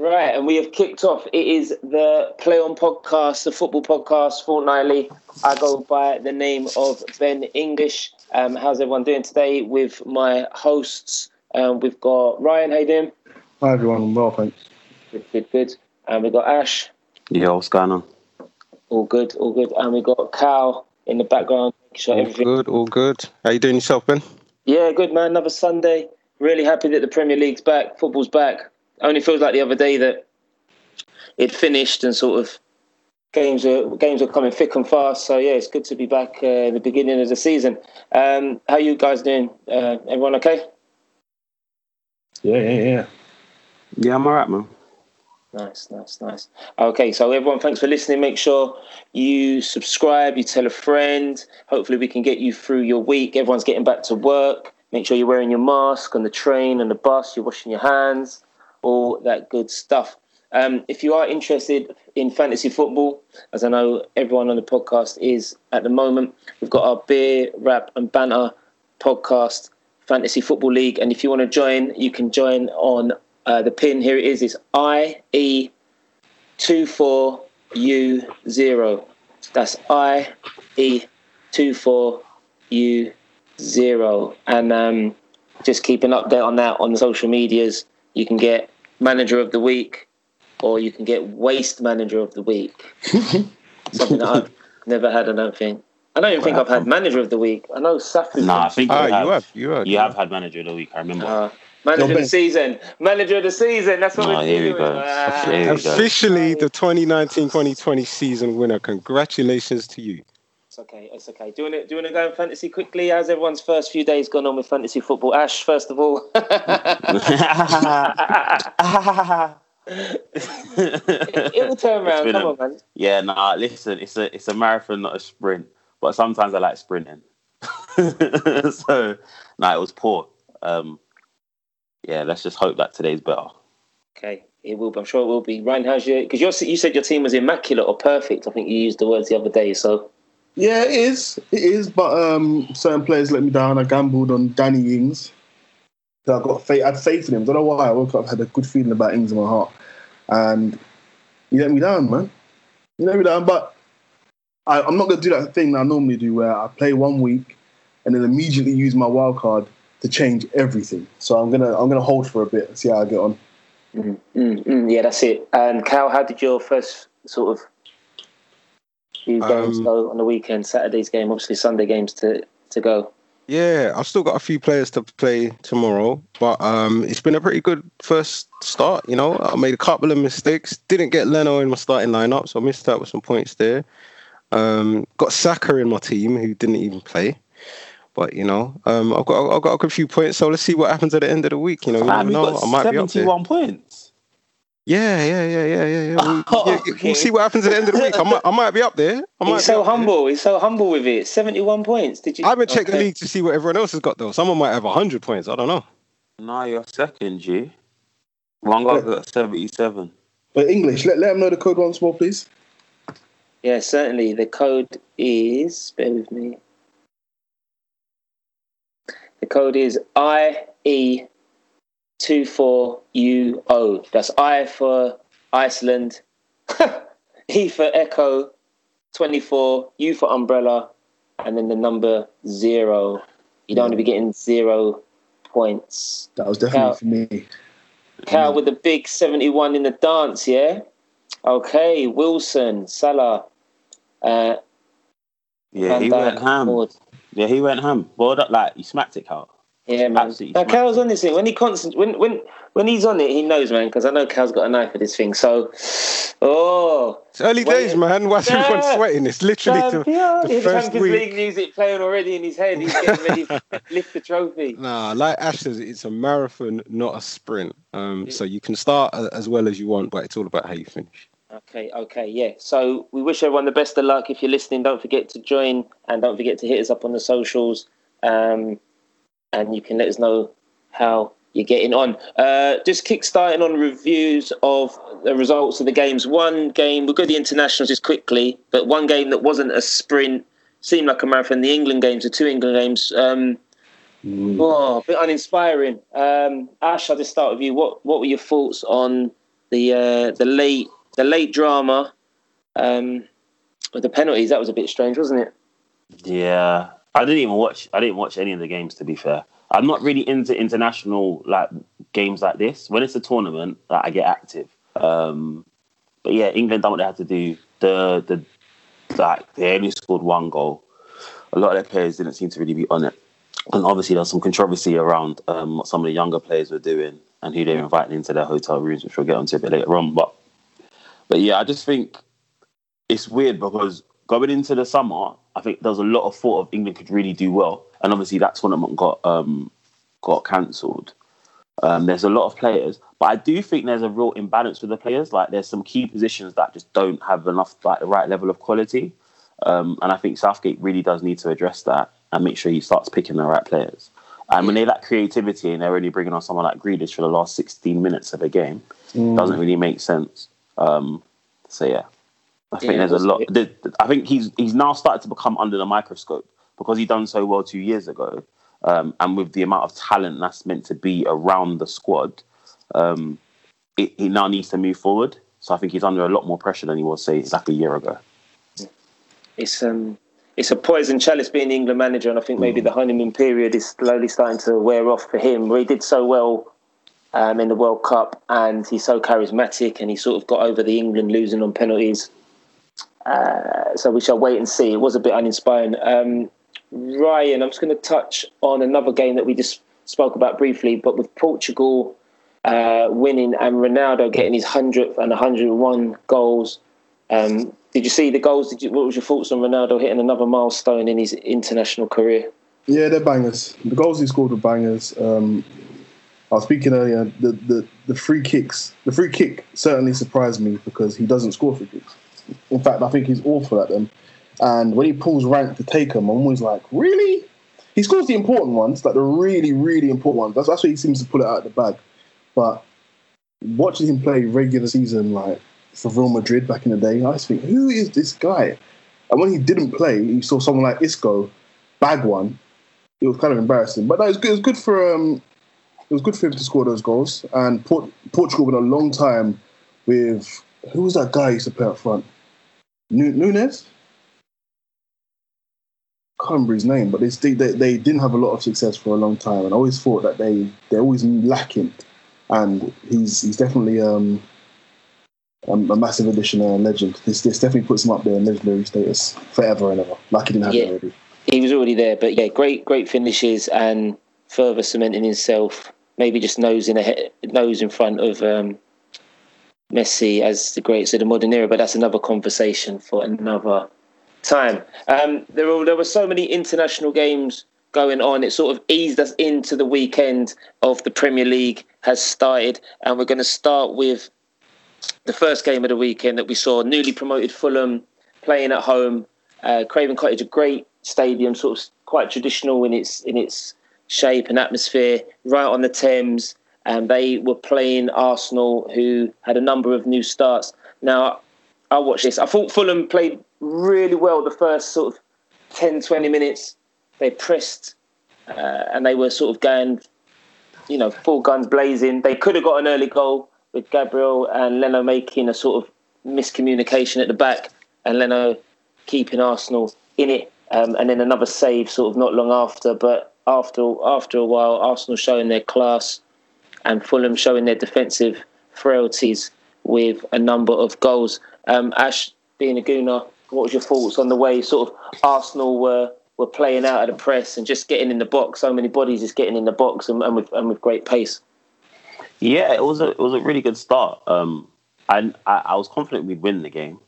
Right, and we have kicked off. It is the Play On podcast, the football podcast fortnightly. I go by the name of Ben English. Um, how's everyone doing today with my hosts? Um, we've got Ryan, how you doing? Hi everyone, I'm well, thanks. Good, good, good. And we've got Ash. Yo, what's going on? All good, all good. And we've got Cal in the background. making sure All everything- good, all good. How you doing yourself, Ben? Yeah, good man. Another Sunday. Really happy that the Premier League's back. Football's back. Only feels like the other day that it finished and sort of games are games are coming thick and fast. So yeah, it's good to be back uh, at the beginning of the season. Um, how you guys doing? Uh, everyone okay? Yeah, yeah, yeah. Yeah, I'm alright, man. Nice, nice, nice. Okay, so everyone, thanks for listening. Make sure you subscribe, you tell a friend. Hopefully, we can get you through your week. Everyone's getting back to work. Make sure you're wearing your mask on the train and the bus. You're washing your hands, all that good stuff. Um, if you are interested in fantasy football, as I know everyone on the podcast is at the moment, we've got our beer, rap, and banter podcast, Fantasy Football League. And if you want to join, you can join on uh, the pin. Here it is. It's I E two four U zero. That's I E two four U zero. And um, just keep an update on that on the social medias. You can get Manager of the Week, or you can get Waste Manager of the Week. Something that I've never had. I don't think. I don't even think I've had Manager of the Week. I know Safi. Nah, I think Ah, you, you have. have, you have. You have had manager of the week. I remember. Uh, manager of the Ben. season. Manager of the season. That's what Oh, we're here we go. Ah. Here we go. Officially the 2019-2020 season winner. Congratulations to you. It's okay. It's okay. Do you want to do you want to go in fantasy quickly? How's everyone's first few days gone on with fantasy football? Ash, first of all. it will turn around. Come a- on, man. yeah, nah. Listen, it's a it's a marathon, not a sprint. But sometimes I like sprinting. so, nah, it was poor. Um, yeah, let's just hope that today's better. Okay, it will. Be. I'm sure it will be. Ryan, how's your? Because you said your team was immaculate or perfect. I think you used the words the other day. So Yeah, it is. It is, but um, certain players let me down. I gambled on Danny Ings. So I got faith. I had faith in him. I Don't know why. I woke up had a good feeling about Ings in my heart, and he let me down, man. He let me down. But I, I'm not gonna do that thing that I normally do, where I play one week and then immediately use my wild card to change everything. So I'm gonna I'm gonna hold for a bit and see how I get on. mm, mm, mm, yeah, that's it. And Cal, how did your first sort of few games Um, go on the weekend? Saturday's game, obviously Sunday games to to go. Yeah, I've still got a few players to play tomorrow, but um, it's been a pretty good first start. You know, I made a couple of mistakes. Didn't get Leno in my starting lineup, so I missed out with some points there. Um, got Saka in my team, who didn't even play. But you know, um, I've got I've got a good few points. So let's see what happens at the end of the week. You know, you Man, know. I might be up there. seventy-one points. Yeah, yeah, yeah, yeah, yeah. yeah. We'll, Oh, yeah, yeah, okay. we'll see what happens at the end of the week. I might, I might be up there. I might He's so up there. humble. He's so humble with it. Seventy-one points. Did you? I haven't checked the league to see what everyone else has got though. Someone might have hundred points. I don't know. Nah, you're second, G. One guy got seventy-seven. But English, let, let them know the code once more, please. Yeah, certainly. The code is. Bear with me. The code is IE two four U O. That's I for Iceland, E for Echo, twenty four, U for Umbrella, and then the number zero. You don't want to be getting zero points. That was definitely Cal. for me. Cal with the big 71 in the dance, yeah? Okay, Wilson, Salah. Uh, Yeah, he went ham. Ward. Yeah, he went ham. Well, that, like he smacked it out. Yeah, man. Absolutely Now, smacked Cal's on this thing. When he constant, when when when he's on it, he knows, man. Because I know Cal's got a knife for this thing. So, oh, It's early Wait, days, man. Why's yeah. everyone sweating? It's literally the, champion! the His first Champions week. League music playing already in his head. He's getting ready to lift the trophy. Nah, like Ash says, it's a marathon, not a sprint. Um, so you can start as well as you want, but it's all about how you finish. Okay, okay, yeah. So we wish everyone the best of luck. If you're listening, don't forget to join and don't forget to hit us up on the socials. Um, and you can let us know how you're getting on. Uh, just kick-starting on reviews of the results of the games. One game, we'll go the internationals just quickly, but one game that wasn't a sprint, seemed like a marathon. The England games, the two England games. Um, Oh, a bit uninspiring. Um, Ash, I'll just start with you. What What were your thoughts on the uh, the late the late drama um, with the penalties. That was a bit strange, wasn't it? Yeah, I didn't even watch. I didn't watch any of the games. To be fair, I'm not really into international like games like this. When it's a tournament, like, I get active. Um, but yeah, England done what they had to do. The the like they only scored one goal. A lot of their players didn't seem to really be on it, and obviously there's some controversy around um, what some of the younger players were doing and who they're inviting into their hotel rooms, which we'll get onto a bit later on. But but yeah, I just think it's weird because going into the summer, I think there was a lot of thought of England could really do well, and obviously that tournament got um, got cancelled. Um, there's a lot of players, but I do think there's a real imbalance with the players. Like there's some key positions that just don't have enough like the right level of quality, um, and I think Southgate really does need to address that and make sure he starts picking the right players. And when they lack creativity and they're only bringing on someone like Grealish for the last 16 minutes of a game, mm. doesn't really make sense. Um, so yeah, I think yeah, there's a lot. I think he's he's now started to become under the microscope because he done so well two years ago, um, and with the amount of talent that's meant to be around the squad, um, it, he now needs to move forward. So I think he's under a lot more pressure than he was, say, like a year ago. It's um, it's a poison chalice being the England manager, and I think maybe mm. the honeymoon period is slowly starting to wear off for him. Where he did so well um, in the World Cup, and he's so charismatic, and he sort of got over the England losing on penalties uh, so we shall wait and see. It was a bit uninspiring. Um, Ryan, I'm just going to touch on another game that we just spoke about briefly, but with Portugal uh, winning and Ronaldo getting his 100th and 101 goals. Um, did you see the goals? Did you, what was your thoughts on Ronaldo hitting another milestone in his international career? Yeah, they're bangers. The goals he scored were bangers. Um, I was speaking earlier. The, the the free kicks, the free kick certainly surprised me because he doesn't score free kicks. In fact, I think he's awful at them. And when he pulls rank to take them, I'm always like, really? He scores the important ones, like the really, really important ones. That's, that's why he seems to pull it out of the bag. But watching him play regular season, like for Real Madrid back in the day, I think, who is this guy? And when he didn't play, you saw someone like Isco bag one. It was kind of embarrassing, but no, it was good. It was good for um, it was good for him to score those goals. And Port- Portugal been a long time with who was that guy who used to play up front? Nunes. Can't remember his name, but they, they they didn't have a lot of success for a long time, and I always thought that they they're always lacking. And he's he's definitely um, a, a massive addition and a legend. This this definitely puts him up there in legendary status forever and ever, like he didn't have yeah, it already. He was already there, but yeah, great great finishes and further cementing himself. Maybe just nose in a nose in front of um, Messi as the greats of the modern era, but that's another conversation for another time. Um, there, were, there were so many international games going on. It sort of eased us into the weekend of the Premier League has started, and we're going to start with the first game of the weekend that we saw newly promoted Fulham playing at home. Uh, Craven Cottage, a great stadium, sort of quite traditional in its in its shape and atmosphere, right on the Thames and they were playing Arsenal, who had a number of new starts. Now, I watched this. I thought Fulham played really well the first sort of 10, 20 minutes. They pressed uh, and they were sort of going, you know, full guns blazing. They could have got an early goal with Gabriel and Leno making a sort of miscommunication at the back and Leno keeping Arsenal in it. Um, and then another save sort of not long after. But after after a while, Arsenal showing their class and Fulham showing their defensive frailties with a number of goals. Um, Ash, being a Gooner, what was your thoughts on the way sort of Arsenal were were playing out of the press and just getting in the box? So many bodies just getting in the box and, and with and with great pace. Yeah, it was a it was a really good start. Um, and I, I was confident we'd win the game.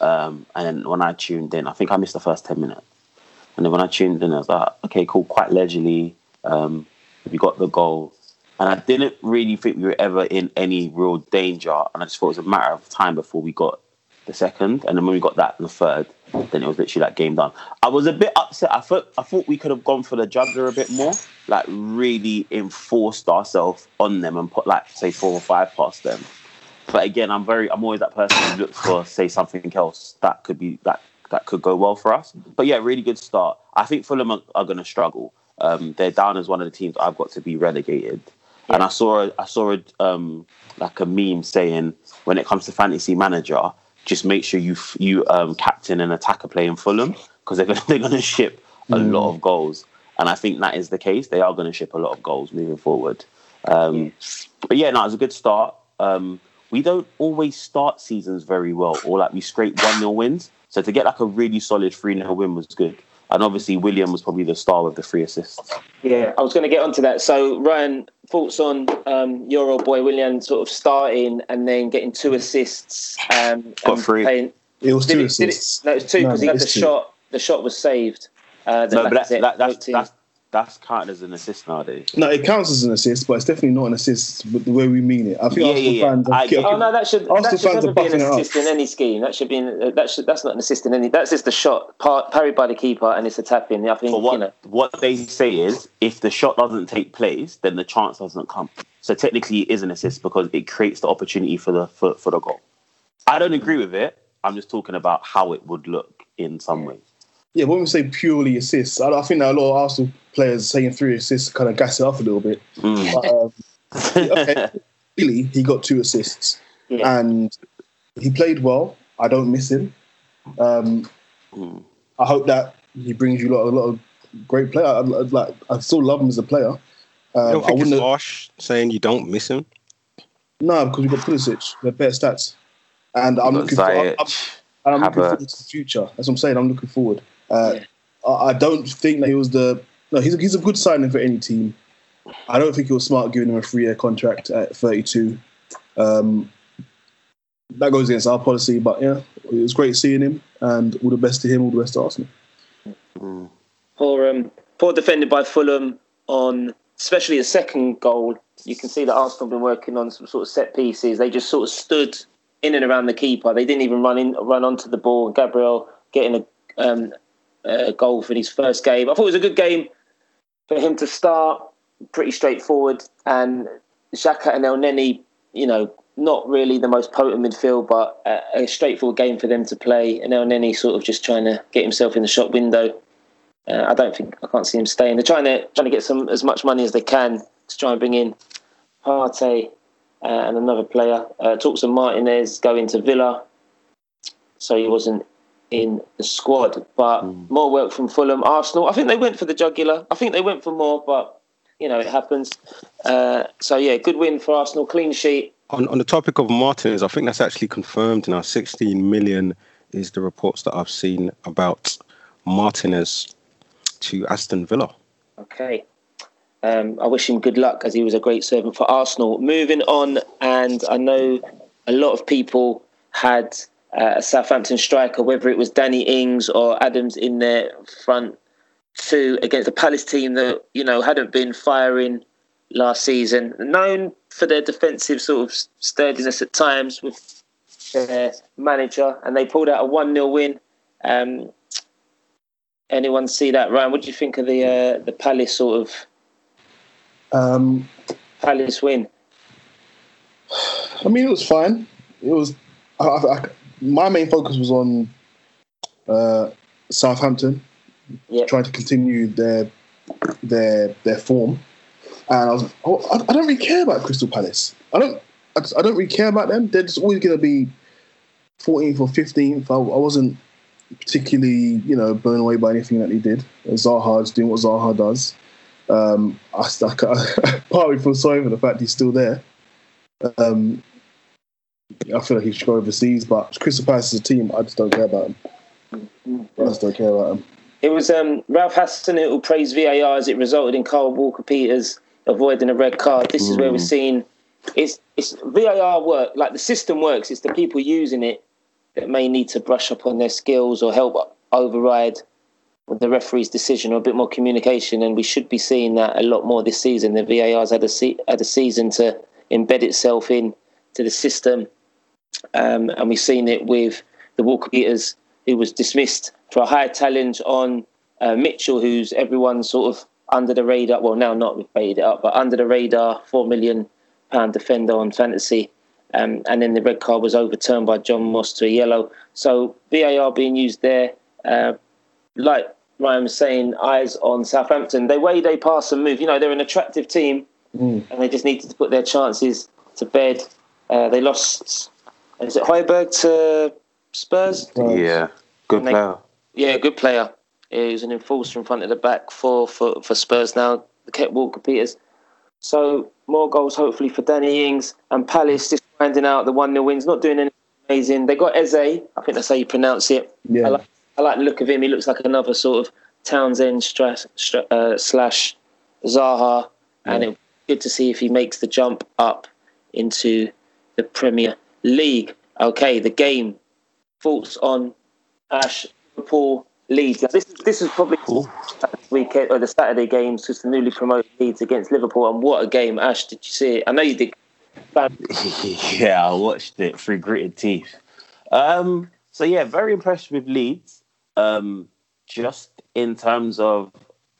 Um, and when I tuned in, I think I missed the first ten minutes. And then when I tuned in, I was like, okay, cool, quite leisurely. Um, we got the goal. And I didn't really think we were ever in any real danger. And I just thought it was a matter of time before we got the second. And then when we got that the third, then it was literally that game done. I was a bit upset. I thought I thought we could have gone for the juggler a bit more, like really enforced ourselves on them and put like say four or five past them. But again, I'm very I'm always that person who looks for say something else that could be that that could go well for us. But yeah, really good start. I think Fulham are, are going to struggle. Um, they're down as one of the teams I've got to be relegated. And I saw a, I saw a, um, like a meme saying when it comes to fantasy manager, just make sure you you um, captain an attacker playing Fulham because they're gonna, they're going to ship a Mm. lot of goals. And I think that is the case. They are going to ship a lot of goals moving forward. Um, but yeah, no, it was a good start. Um, we don't always start seasons very well, or like we scrape 1 0 wins. So to get like a really solid 3 0 win was good. And obviously, Willian was probably the star of the three assists. Yeah, I was going to get onto that. So, Ryan, thoughts on um, your old boy Willian sort of starting and then getting two assists? Um, Got three. playing- It was Did two it, did it, assists. no, it was two No, because he had the two. shot. The shot was saved. Uh, No, but that's, Lacazette that, that's, OT. that's, that's counted as an assist nowadays. No, it counts as an assist, but it's definitely not an assist with the way we mean it. I think Yeah, Arsenal yeah, yeah. fans. I have get- Oh no, that should Arsenal that should fans never be an buffing it up. assist in any scheme. That should be an, uh, that should that's not an assist in any. That's just a shot par, parried by the keeper and it's a tap in. I think But what you know. what they say is if the shot doesn't take place, then the chance doesn't come. So technically, it is an assist because it creates the opportunity for the for, for the goal. I don't agree with it. I'm just talking about how it would look in some ways. Yeah, when we say purely assists, I, I think that a lot of Arsenal players saying three assists kind of gas it up a little bit. Mm. But, um, okay, really, he got two assists, Yeah. and he played well. I don't miss him. Um, Mm. I hope that he brings you a lot, a lot of great player. I, I, like, I still love him as a player. You Um, don't I think it's wouldn't. Have, harsh saying you don't miss him? no, because we've got Pulisic. They're better stats, and I'm looking for. I'm, I'm looking forward to the future. That's what I'm saying. I'm looking forward. Uh, Yeah. I, I don't think that he was the. No, he's a, he's a good signing for any team. I don't think it was smart giving him a three year contract at 32. Um, that goes against our policy, but yeah, it was great seeing him, and all the best to him, all the best to Arsenal. Mm. Poor, um, poor defended by Fulham on especially the second goal. You can see that Arsenal have been working on some sort of set pieces. They just sort of stood in and around the keeper. They didn't even run in, run onto the ball. Gabriel getting a, um, a goal for his first game. I thought it was a good game for him to start. Pretty straightforward, and Xhaka and Elneny, you know, not really the most potent midfield, but a, a straightforward game for them to play. And Elneny sort of just trying to get himself in the shop window. Uh, I don't think I can't see him staying. They're trying to trying to get some as much money as they can to try and bring in Partey uh, and another player. Uh, talks of Martinez going to Villa, so he wasn't in the squad. But Mm. more work from Fulham, Arsenal. I think they went for the jugular. I think they went for more, but you know it happens. Uh, so yeah, good win for Arsenal. Clean sheet. On, on the topic of Martinez, I think that's actually confirmed now. 16 million is the reports that I've seen about Martinez to Aston Villa. Okay. Um, I wish him good luck as he was a great servant for Arsenal. Moving on, and I know a lot of people had uh, a Southampton striker, whether it was Danny Ings or Adams in their front two against a Palace team that you know hadn't been firing last season, known for their defensive sort of sturdiness at times with their manager, and they pulled out a one 0 win. Um, anyone see that, Ryan? What do you think of the uh, the Palace sort of Um, Palace win? I mean, it was fine. It was. I, I, I- my main focus was on uh, Southampton, trying to continue their their their form, and I was. Oh, I, I don't really care about Crystal Palace. I don't. I, just- I don't really care about them. They're just always going to be 14th or 15th. I, I wasn't particularly, you know, blown away by anything that he did. Zaha's doing what Zaha does. Um, I, I, partly feel sorry for the fact he's still there. Um, I feel like he should go overseas, but Crystal Palace as a team, I just don't care about him. I just don't care about him. It was um, Ralph Hasenhüttl who praised VAR as it resulted in Carl Walker Peters avoiding a red card. This is where we're seeing it's it's VAR work. Like the system works, it's the people using it that may need to brush up on their skills or help override the referee's decision or a bit more communication. And we should be seeing that a lot more this season. The VAR's had a se- had a season to embed itself in to the system, um, and we've seen it with the Walker Peters who was dismissed for a high challenge on uh, Mitchell, who's everyone sort of under the radar. Well, now not we've baited it up, but under the radar, four million pound defender on fantasy. Um, and then the red card was overturned by John Moss to a yellow. So VAR being used there, uh, like Ryan was saying, eyes on Southampton. They way they pass and move. You know, they're an attractive team Mm. and they just needed to put their chances to bed. Uh, they lost. Is it Højbjerg to Spurs? Right. Yeah, good they- player. Yeah, good player. He's an enforcer in front of the back for, for, for Spurs now. They kept Walker Peters. So more goals hopefully for Danny Ings and Palace just finding out the one 0 wins, not doing anything amazing. They got Eze, I think that's how you pronounce it. Yeah. I like I like the look of him. He looks like another sort of Townsend stra- stra- uh, slash Zaha, and Yeah. it's good to see if he makes the jump up into the Premier League. Okay, the game. Thoughts on Ash Liverpool Leeds. Now, this is this is probably Ooh. the weekend or the Saturday games, just the newly promoted Leeds against Liverpool, and what a game! Ash, did you see it? I know you did. yeah, I watched it through gritted teeth. Um, so yeah, very impressed with Leeds. Um, just in terms of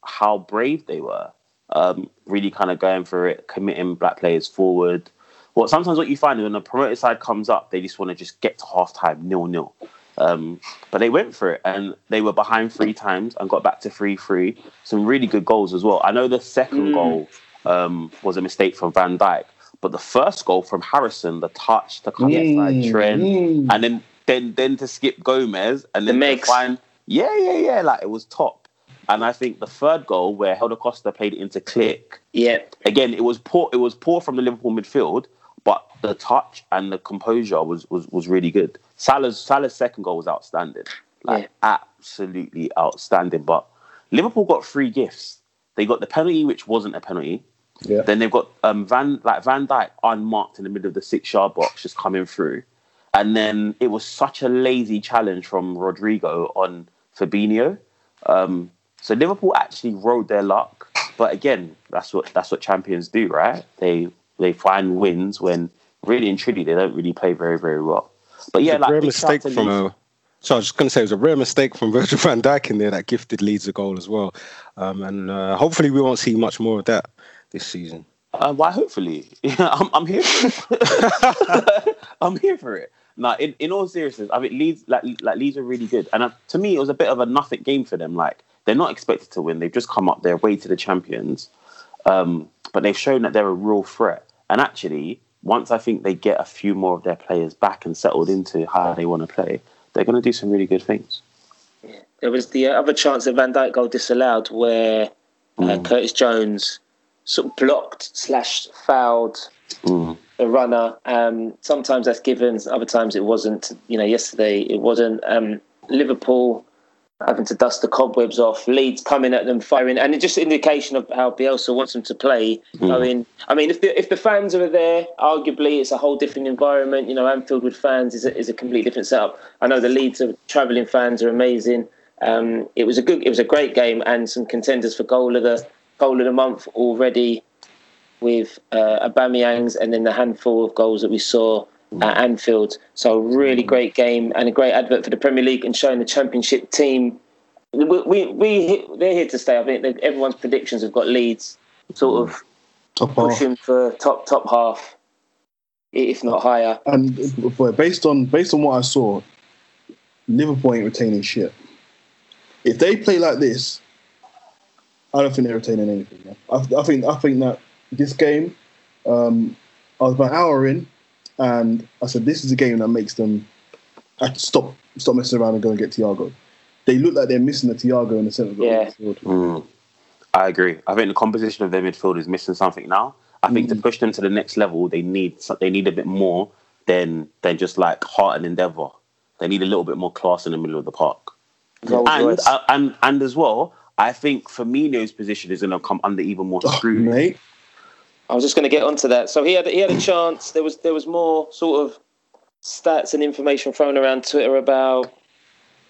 how brave they were, um, really kind of going for it, committing black players forward. Well, sometimes what you find is when the promoted side comes up, they just want to just get to half time, nil nil. Um, but they went for it and they were behind three times and got back to 3 3. Some really good goals as well. I know the second Mm. goal um, was a mistake from Van Dijk, but the first goal from Harrison, the touch to come inside Mm, Trent, mm. and then then then to skip Gomez and The then to Megs. find yeah yeah yeah like it was top. And I think the third goal where Helder Costa played it into Klich Yeah, again it was poor it was poor from the Liverpool midfield, the touch and the composure was was, was really good. Salah's Salah's second goal was outstanding, like absolutely outstanding. But Liverpool got three gifts. They got the penalty, which wasn't a penalty. Yeah. Then they've got um, Van like Van Dijk unmarked in the middle of the six yard box, just coming through. And then it was such a lazy challenge from Rodrigo on Fabinho. Um, so Liverpool actually rode their luck, but again, that's what that's what champions do, right? They they find wins when really and truly they don't really play very very well. But yeah, It's a like rare mistake from a. So I was just going to say it was a rare mistake from Virgil van Dijk in there that gifted Leeds a goal as well, um, and uh, hopefully we won't see much more of that this season. Uh, why? Hopefully, I'm, I'm here. For it. I'm here for it. Now, in, in all seriousness, I mean Leeds like like Leeds are really good, and uh, to me it was a bit of a nothing game for them. Like they're not expected to win; they've just come up their way to the champions, um, but they've shown that they're a real threat. And actually, once I think they get a few more of their players back and settled into how they want to play, they're going to do some really good things. there was the other chance of Van Dijk goal disallowed where uh, Mm. Curtis Jones sort of blocked slash fouled Mm. the runner. Um, sometimes that's given, other times it wasn't. You know, yesterday it wasn't. Um, Liverpool having to dust the cobwebs off, Leeds coming at them, firing, and it's just an indication of how Bielsa wants them to play. Mm. mean, I mean, if the if the fans are there, arguably it's a whole different environment. You know, Anfield with fans is a, is a completely different setup. I know the Leeds of travelling fans are amazing. Um, it was a good, it was a great game, and some contenders for goal of the goal of the month already with uh, Aubameyang's and then the handful of goals that we saw at Anfield. So a really great game and a great advert for the Premier League and showing the Championship team. We, we, we they're here to stay. I think everyone's predictions have got Leeds sort of Top half. pushing for top top half, if not higher. And based on based on what I saw, Liverpool ain't retaining shit. If they play like this, I don't think they're retaining anything. I, I think I think that this game, um, I was about an hour in, and I said this is a game that makes them stop stop messing around and go and get Thiago. They look like they're missing the Thiago in the centre of the Yeah. field. Mm. I agree. I think the composition of their midfield is missing something now. I think to push them to the next level, they need they need a bit more than than just like heart and endeavour. They need a little bit more class in the middle of the park. And uh, and and as well, I think Firmino's position is going to come under even more Oh, scrutiny. mate, I was just going to get onto that. So he had he had a chance. There was there was more sort of stats and information thrown around Twitter about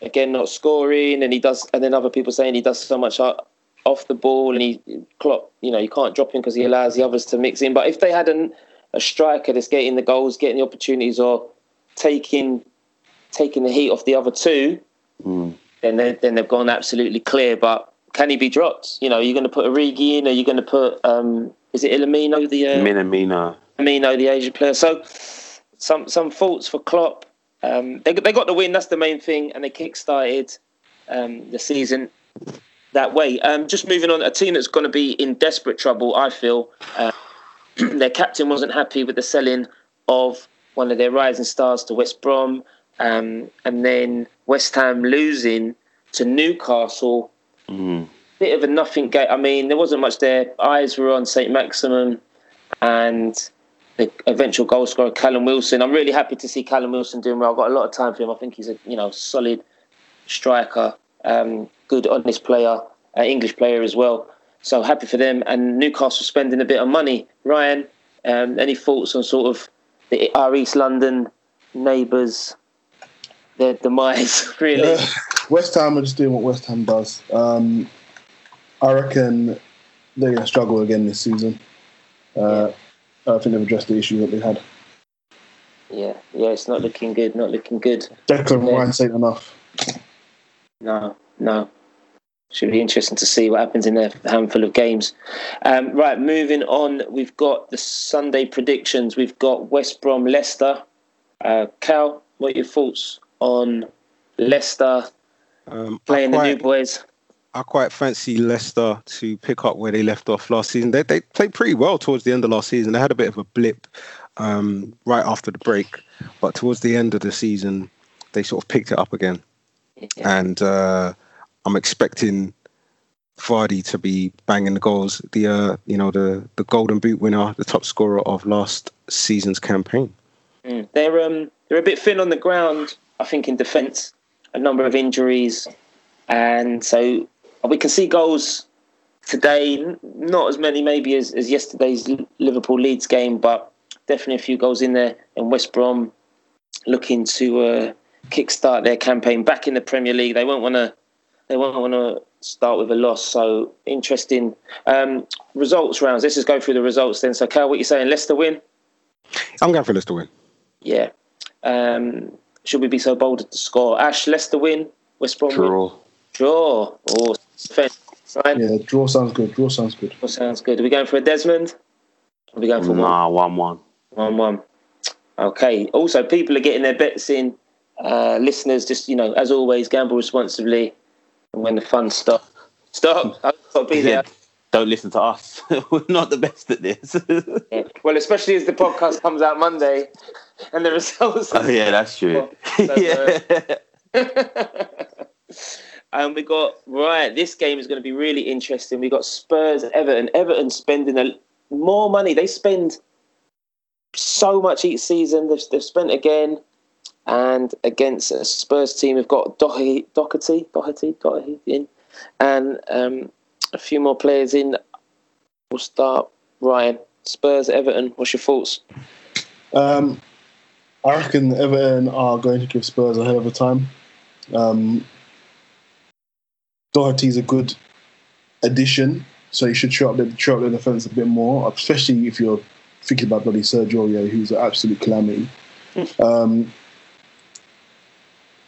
again not scoring, and he does, and then other people saying he does so much off the ball, and he Klopp, you know, you can't drop him because he allows the others to mix in. But if they had an, a striker that's getting the goals, getting the opportunities, or taking taking the heat off the other two, Mm. then they, then they've gone absolutely clear. But can he be dropped? You know, are you're going to put Origi in, or you're going to put um, is it Ilamino the uh, Minamino. Amino, the Asian player. So some some faults for Klopp. Um, they they got the win. That's the main thing, and they kick-started um, the season that way. Um, just moving on, a team that's going to be in desperate trouble. I feel uh, their captain wasn't happy with the selling of one of their rising stars to West Brom, um, and then West Ham losing to Newcastle. Mm. Bit of a nothing game. I mean, there wasn't much there. Eyes were on Saint-Maximin and the eventual goal scorer Callum Wilson. I'm really happy to see Callum Wilson doing well. I've got a lot of time for him. I think he's a you know solid striker, um, good honest player, uh, English player as well. So happy for them. And Newcastle spending a bit of money. Ryan, um, any thoughts on sort of the, our East London neighbours, their demise? Really, Uh, West Ham are just doing what West Ham does. Um, I reckon they're going to struggle again this season. Uh, I think they've addressed the issue that they had. yeah, yeah. It's not looking good. Not looking good. Declan Yeah. Rice ain't enough. No, no. Should be interesting to see what happens in their handful of games. Um, right, moving on. We've got the Sunday predictions. We've got West Brom, Leicester. Uh, Cal, what are your thoughts on Leicester Um, playing I the new boys? I quite fancy Leicester to pick up where they left off last season. They they played pretty well towards the end of last season. They had a bit of a blip um, right after the break, but towards the end of the season, they sort of picked it up again. Yeah. And uh, I'm expecting Vardy to be banging the goals. The uh, you know the the Golden Boot winner, the top scorer of last season's campaign. Mm. They're um they're a bit thin on the ground. I think in defence, a number of injuries, and so we can see goals today. Not as many maybe as, as yesterday's Liverpool Leeds game, but definitely a few goals in there. And West Brom looking to uh, kickstart their campaign back in the Premier League. They won't want to. They won't want to start with a loss. So interesting um, results rounds. Let's just go through the results then. So, Cal, what you saying? Leicester win. I'm going for Leicester win. Yeah. Um, should we be so bold as to score? Ash, Leicester win. West Brom win. Draw. Draw. Oh, defense. Right. Yeah, draw sounds good. Draw sounds good. That sounds good. Are we going for a Desmond? Are we going for one? Nah, one one. One one. Okay. Also, people are getting their bets in. Uh, listeners, just you know, as always, gamble responsibly. And when the fun stop, stop. I've got to be there. Don't listen to us. We're not the best at this. Yeah. Well, especially as the podcast comes out Monday, and the results. oh yeah, that's true. So, uh, yeah. And we got right. This game is going to be really interesting. We got Spurs, Everton. Everton spending a, more money. They spend so much each season. They've, they've spent again, and against a Spurs team, we've got Doherty, Doherty, Doherty, Doherty in, and um, a few more players in. We'll start Ryan. Spurs, Everton. What's your thoughts? Um, I reckon Everton are going to give Spurs a hell of a time. Um, Doherty's a good addition, so you should show up the show up the defense a bit more, especially if you're thinking about bloody Sergio, Aurier, who's an absolute calamity. um,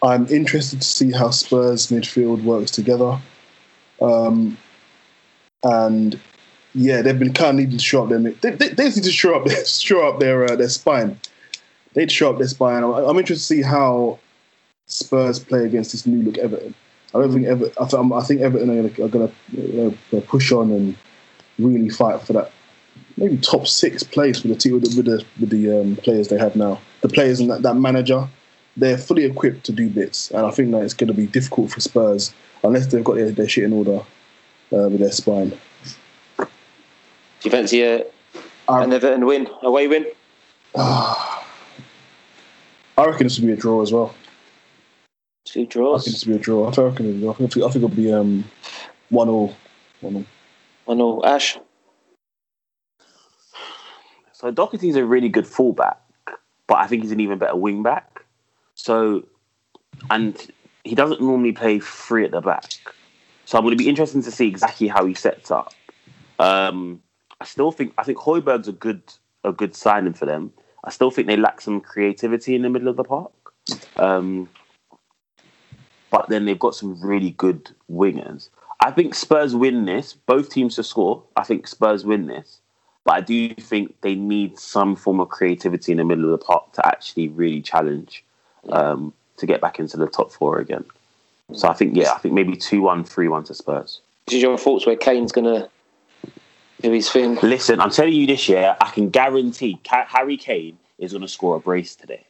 I'm interested to see how Spurs midfield works together, um, and yeah, they've been kind of needing to show up their they, they, they need to show up their show up their uh, their spine. They'd show up their spine. I'm, I'm interested to see how Spurs play against this new look Everton. I don't think Ever, I, th- I think Everton are going to, to push on and really fight for that maybe top six place with the team with the with the, with the um, players they have now. The players and that, that manager, they're fully equipped to do bits, and I think that it's going to be difficult for Spurs unless they've got their, their shit in order uh, with their spine. Do you fancy a, I- an Everton win, away win? I reckon this will be a draw as well. Two draws. I think draws. this will be a draw. I reckon. I think, I think it'll be um, one all. One all. I know. Ash. So Doherty's a really good fullback, but I think he's an even better wing back. So, and he doesn't normally play three at the back. So I'm going to be interested to see exactly how he sets up. Um, I still think I think Højbjerg's a good a good signing for them. I still think they lack some creativity in the middle of the park. Um, but then they've got some really good wingers. I think Spurs win this. Both teams to score. I think Spurs win this. But I do think they need some form of creativity in the middle of the park to actually really challenge um, to get back into the top four again. So I think, yeah, I think maybe 2 1, 3 1 to Spurs. This is your thoughts where Kane's going to Do his thing. Listen, I'm telling you this year, I can guarantee Harry Kane is going to score a brace today,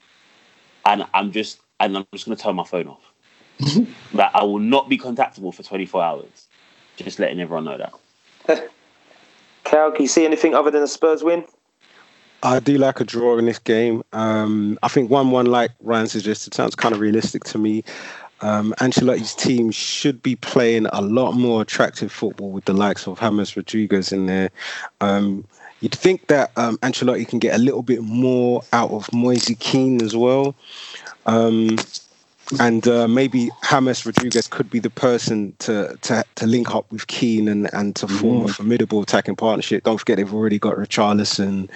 and I'm just and I'm just going to turn my phone off. That I will not be contactable for 24 hours. Just letting everyone know that. Cal, can you see anything other than a Spurs win? I do like a draw in this game. Um, I think one-one, like Ryan suggested, sounds kind of realistic to me. Um, Ancelotti's team should be playing a lot more attractive football with the likes of James Rodriguez in there. Um, you'd think that um, Ancelotti can get a little bit more out of Moise Kean as well. Um, and uh, maybe James Rodriguez could be the person to, to to link up with Kean and, and to form a formidable attacking partnership. Don't forget they've already got Richarlison.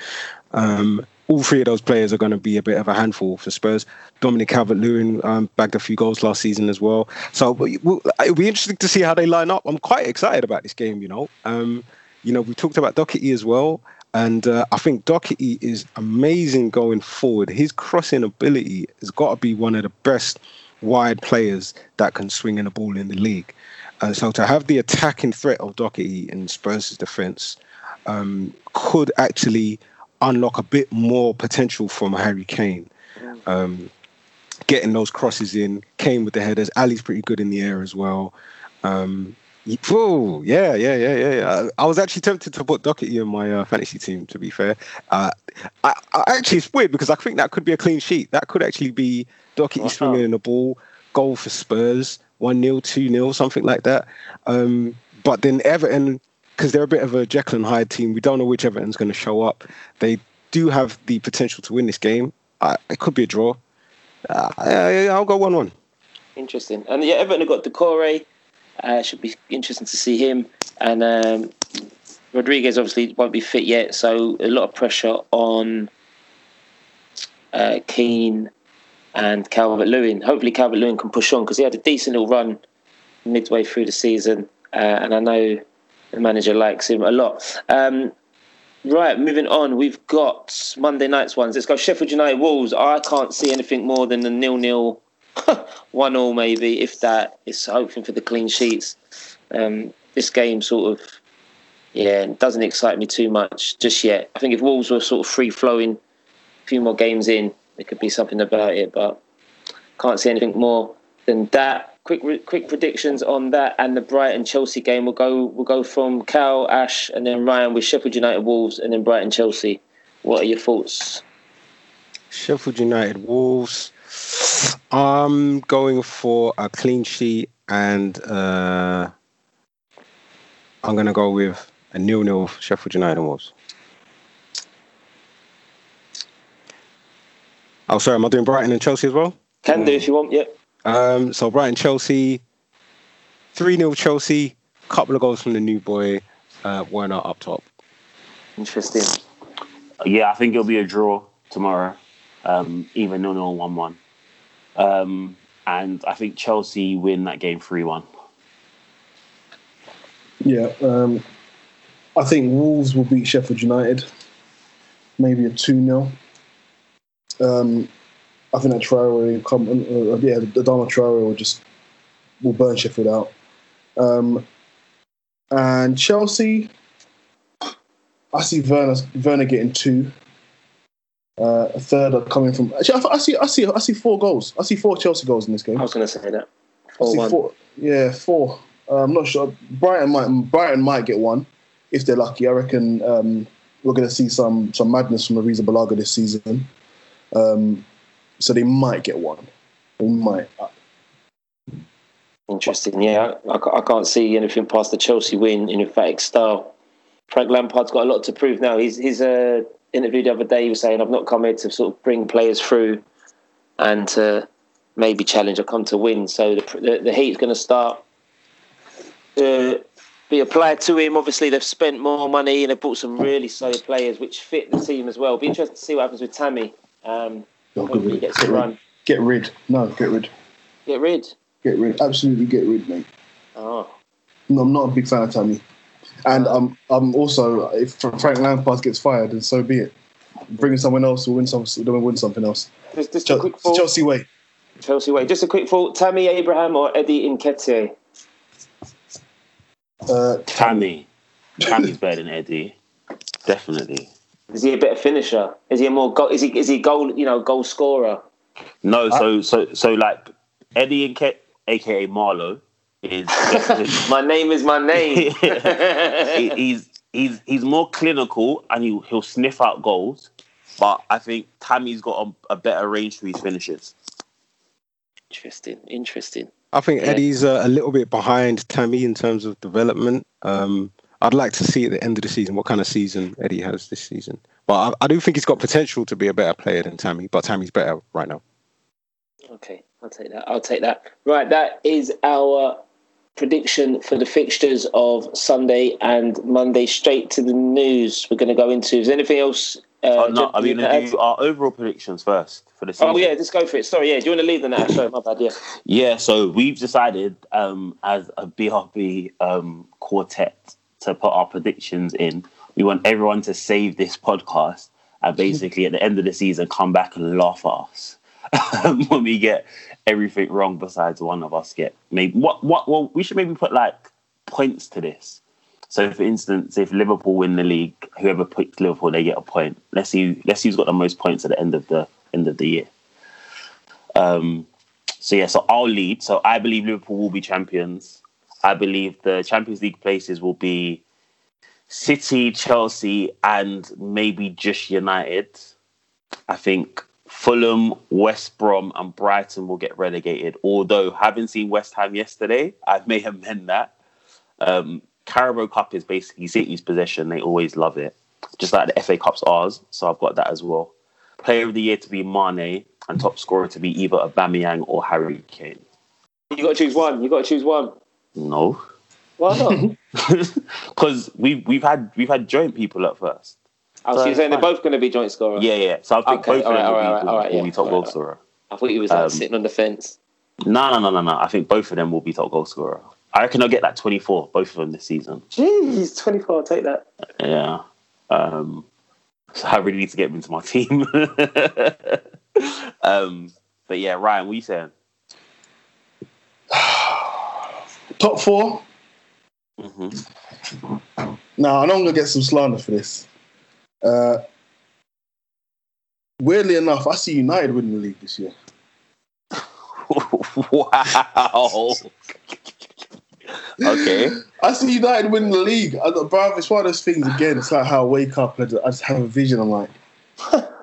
Um, all three of those players are going to be a bit of a handful for Spurs. Dominic Calvert-Lewin um, bagged a few goals last season as well. So it'll be interesting to see how they line up. I'm quite excited about this game. You know, um, you know we talked about Doherty as well. And uh, I think Doherty is amazing going forward. His crossing ability has got to be one of the best wide players that can swing in a ball in the league. And so to have the attacking threat of Doherty in Spurs' defence um, could actually unlock a bit more potential from Harry Kane. Um, getting those crosses in, Kane with the headers, Alli's pretty good in the air as well. Um, Oh, yeah, yeah, yeah, yeah, yeah. I was actually tempted to put Doherty in my uh, fantasy team. To be fair, uh, I, I, actually it's weird because I think that could be a clean sheet. That could actually be Doherty swinging in the ball, goal for Spurs, one 0 two 0 something like that. Um, but then Everton, because they're a bit of a Jekyll and Hyde team, we don't know which Everton's going to show up. They do have the potential to win this game. Uh, it could be a draw. Uh, I, I'll go one one. Interesting. And yeah, Everton have got Doucouré. Uh, should be interesting to see him. And um, Rodriguez obviously won't be fit yet, so a lot of pressure on uh, Kean and Calvert Lewin. Hopefully, Calvert Lewin can push on because he had a decent little run midway through the season, uh, and I know the manager likes him a lot. Um, right, moving on, we've got Monday night's ones. Let's go Sheffield United Wolves. I can't see anything more than the nil nil one all maybe, if that. It's hoping for the clean sheets. Um, this game sort of, yeah, doesn't excite me too much just yet. I think if Wolves were sort of free flowing, a few more games in, there could be something about it, but can't see anything more than that. Quick, quick predictions on that and the Brighton Chelsea game. We'll go, we'll go from Cal, Ash, and then Ryan with Sheffield United Wolves, and then Brighton Chelsea. What are your thoughts? Sheffield United Wolves. I'm going for a clean sheet and uh, I'm going to go with a nil nil Sheffield United and Wolves. Oh, sorry, am I doing Brighton and Chelsea as well? Can do if you want. Yep. Um, so Brighton Chelsea, 3 0 Chelsea, couple of goals from the new boy, uh, Werner up top. Interesting. Yeah, I think it'll be a draw tomorrow, um, even nil nil one one, um, and I think Chelsea win that game three one. Yeah, um, I think Wolves will beat Sheffield United. Maybe a 2 0. Um, I think that Traore, come, uh, yeah, the Dama Traore will just will burn Sheffield out. Um, and Chelsea, I see Werner, Werner getting two. Uh, a third are coming from. Actually, I, I see, I see, I see four goals. I see four Chelsea goals in this game. I was going to say that. I Four see four. Yeah, four. Uh, I'm not sure. Brighton might Brighton might get one if they're lucky. I reckon um, we're going to see some some madness from Arrizabalaga this season. Um, so they might get one. They might. Interesting. Yeah, I, I can't see anything past the Chelsea win in emphatic style. Frank Lampard's got a lot to prove now. He's his uh, interview the other day. He was saying, "I've not come here to sort of bring players through and to maybe challenge. I come to win." So the the, the heat's going to start to be applied to him. Obviously, they've spent more money and they've bought some really solid players which fit the team as well. Be interested to see what happens with Tammy. Um, Oh, he rid. gets run. Get rid. No, get rid. Get rid. Get rid. Absolutely get rid, mate. Oh, No, I'm not a big fan of Tammy. And I'm I'm also if Frank Lampard gets fired, then so be it. Bringing someone else will win some. They'll win something else. just, just a quick thought. Chelsea way. Chelsea way. Just a quick thought: Tammy Abraham or Eddie Nketiah? Uh, Tammy, Tammy's better than Eddie. Definitely. Is he a better finisher? Is he a more goal? Is he is he goal? You know, goal scorer? No, so so so like Eddie and Ke- aka Marlowe is my name is my name. he- he's he's he's more clinical and he he'll sniff out goals. But I think Tammy's got a, a better range to his finishes. interesting, interesting. I think Yeah. Eddie's uh, a little bit behind Tammy in terms of development. Um, I'd like to see at the end of the season what kind of season Eddie has this season. But I, I do think he's got potential to be a better player than Tammy. But Tammy's better right now. Okay, I'll take that. I'll take that. Right, that is our prediction for the fixtures of Sunday and Monday. Straight to the news. We're going to go into. Is there anything else? Uh, oh, no, I mean, do our overall predictions first for the season. Oh yeah, just go for it. Sorry, yeah. Do you want to leave the that? Sorry, my bad. Yeah. Yeah, so we've decided um, as a BRB um, quartet to put our predictions in. We want everyone to save this podcast and basically at the end of the season come back and laugh at us when we get everything wrong. Besides one of us get maybe what what well we should maybe put like points to this. So, for instance, if Liverpool win the league, whoever picks Liverpool, they get a point. Let's see. Let's see who's got the most points at the end of the end of the year. Um, so yeah, so I'll lead. So I believe Liverpool will be champions. I believe the Champions League places will be City, Chelsea, and maybe just United. I think Fulham, West Brom, and Brighton will get relegated. Although, having seen West Ham yesterday, I may amend that. Um, Carabao Cup is basically City's possession. They always love it, just like the FA Cup's ours. So I've got that as well. Player of the year to be Mane, and top scorer to be either Aubameyang or Harry Kane. You got to choose one. You got to choose one. No, Why not? because we've we've had we've had joint people at first. Oh, so So you're saying they're both going to be joint scorers. Yeah, yeah. So I think Okay, both of them will, alright, be, will, alright, will yeah, be top goal alright. scorer. I thought he was like Um, sitting on the fence. No, no, no, no, no. I think both of them will be top goal scorer. I reckon I'll get that 24, both of them this season. Jeez, 24. I'll take that. Yeah. Um, so I really need to get them into my team. um, but yeah, Ryan, what are you saying? Top four. hmm Now I know I'm gonna get some slander for this. Uh, weirdly enough, I see United winning the league this year. wow. okay. I see United winning the league. I, bro, it's one of those things again. It's like how I wake up and I just have a vision. I'm like,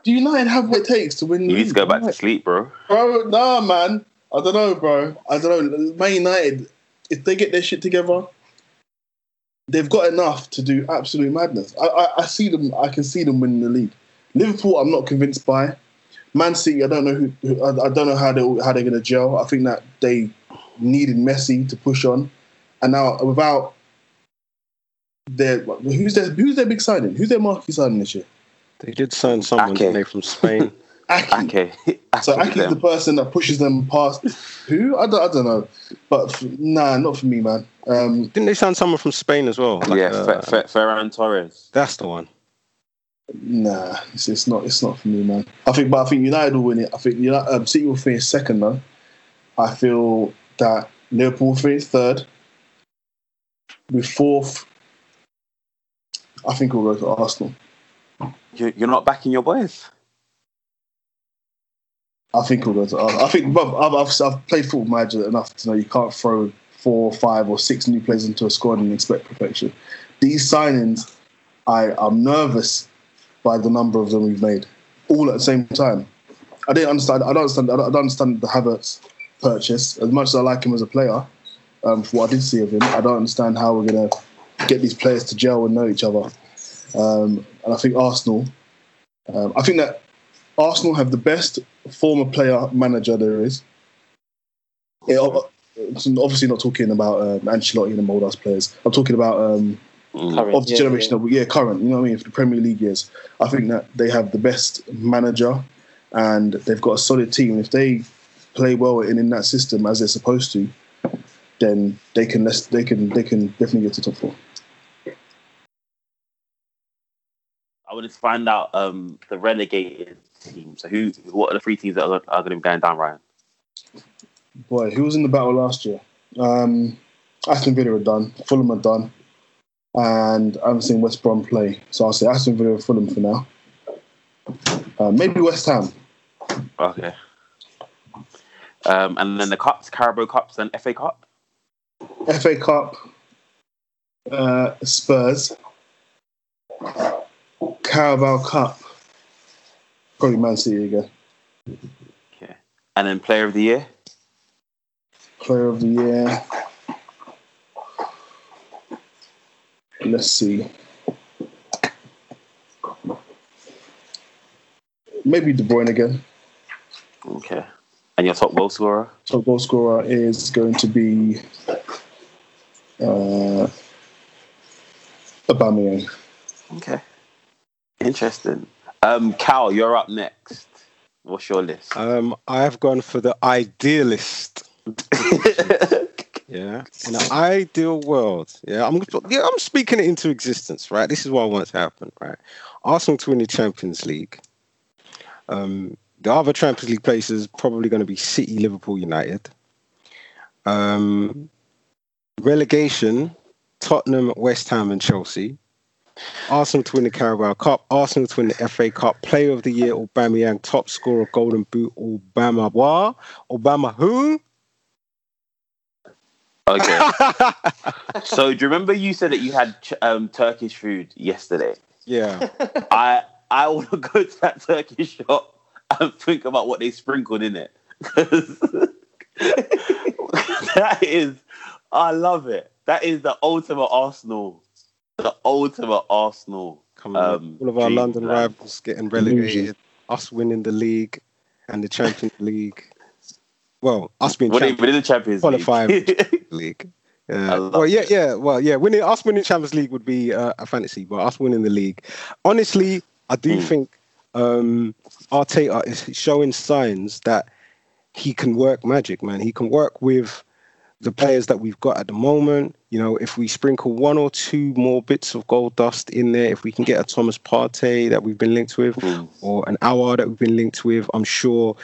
do United have what it takes to win the You league? need to go back I'm to sleep, bro. Bro, nah, man. I don't know, bro. I don't know. Man United, if they get their shit together, they've got enough to do absolute madness. I, I, I see them. I can see them winning the league. Liverpool, I'm not convinced by. Man City, I don't know who. who I, I don't know how they how they're going to gel. I think that they needed Messi to push on, and now without their who's their who's their big signing? Who's their marquee signing this year? They did sign someone Ake. they, from Spain. Aki. Okay. So Ake Aki's the person that pushes them past. Who? I don't, I don't know. But f- nah, not for me, man. Um, didn't they sign someone from Spain as well? Like, yeah, uh, Fer- Fer- Ferran Torres. that's the one. nah, it's, it's not. It's not for me, man. I think, but I think United will win it. I think United, um, City will finish second, though. I feel that Liverpool will finish third. With fourth, I think we'll go to Arsenal. You- You're not backing your boys. I think we'll go to. I think, I've, I've, I've played football manager enough to know you can't throw four, five, or six new players into a squad and expect perfection. These signings, I am nervous by the number of them we've made, all at the same time. I didn't understand. I don't understand. I don't understand the Havertz purchase as much as I like him as a player. Um, for what I did see of him, I don't understand how we're gonna get these players to gel and know each other. Um, and I think Arsenal. Um, I think that Arsenal have the best former player manager there is. Yeah, ob- obviously, not talking about um, Ancelotti and the Moldas players. I'm talking about um, Mm. Current, of the yeah, generation yeah. of yeah, current. You know what I mean? For the Premier League years, I think that they have the best manager, and they've got a solid team. If they play well in, in that system as they're supposed to, then they can less, they can they can definitely get to top four. I wanted to find out um, the relegated team. So who? What are the three teams that are, are going to be going down, Ryan? Boy, who was in the battle last year? Um, Aston Villa are done. Fulham are done. and I haven't seen West Brom play. So I'll say Aston Villa, Fulham for now. Uh, maybe West Ham. Okay. Um, and then the cups, Carabao Cups, and FA Cup. FA Cup, uh, Spurs. Carabao Cup, probably Man City again. Okay. And then Player of the Year. Player of the Year. Let's see. Maybe De Bruyne again. Okay. And your top goal scorer. Top goal scorer is going to be uh, Aubameyang. Okay. Interesting. Um, Cal, you're up next. What's your list? Um, I have gone for the idealist. yeah, in an ideal world, yeah, I'm yeah, I'm speaking it into existence, right? This is what I want to happen, right? Arsenal to win the Champions League. Um, the other Champions League places probably going to be City, Liverpool, United. Um, relegation: Tottenham, West Ham, and Chelsea. Arsenal to win the Carabao Cup, Arsenal to win the FA Cup, Player of the Year, Aubameyang, top scorer, Golden Boot, Obama what? Obama who? Okay. so do you remember you said that you had um, Turkish food yesterday? Yeah. I I want to go to that Turkish shop and think about what they sprinkled in it. that is, I love it. That is the ultimate Arsenal the ultimate Arsenal. Come on, Um, all of our London plan. rivals getting relegated, us winning the league and the Champions League. Well, us being champions the Champions Qualifying. League? League. Well, yeah, yeah. Well, yeah. Winning us winning Champions League would be uh, a fantasy, but us winning the league, honestly, I do Mm. think um, Arteta is showing signs that he can work magic, man. He can work with the players that we've got at the moment. You know, if we sprinkle one or two more bits of gold dust in there, if we can get a Thomas Partey that we've been linked with, Mm. or an Aouar that we've been linked with, I'm sure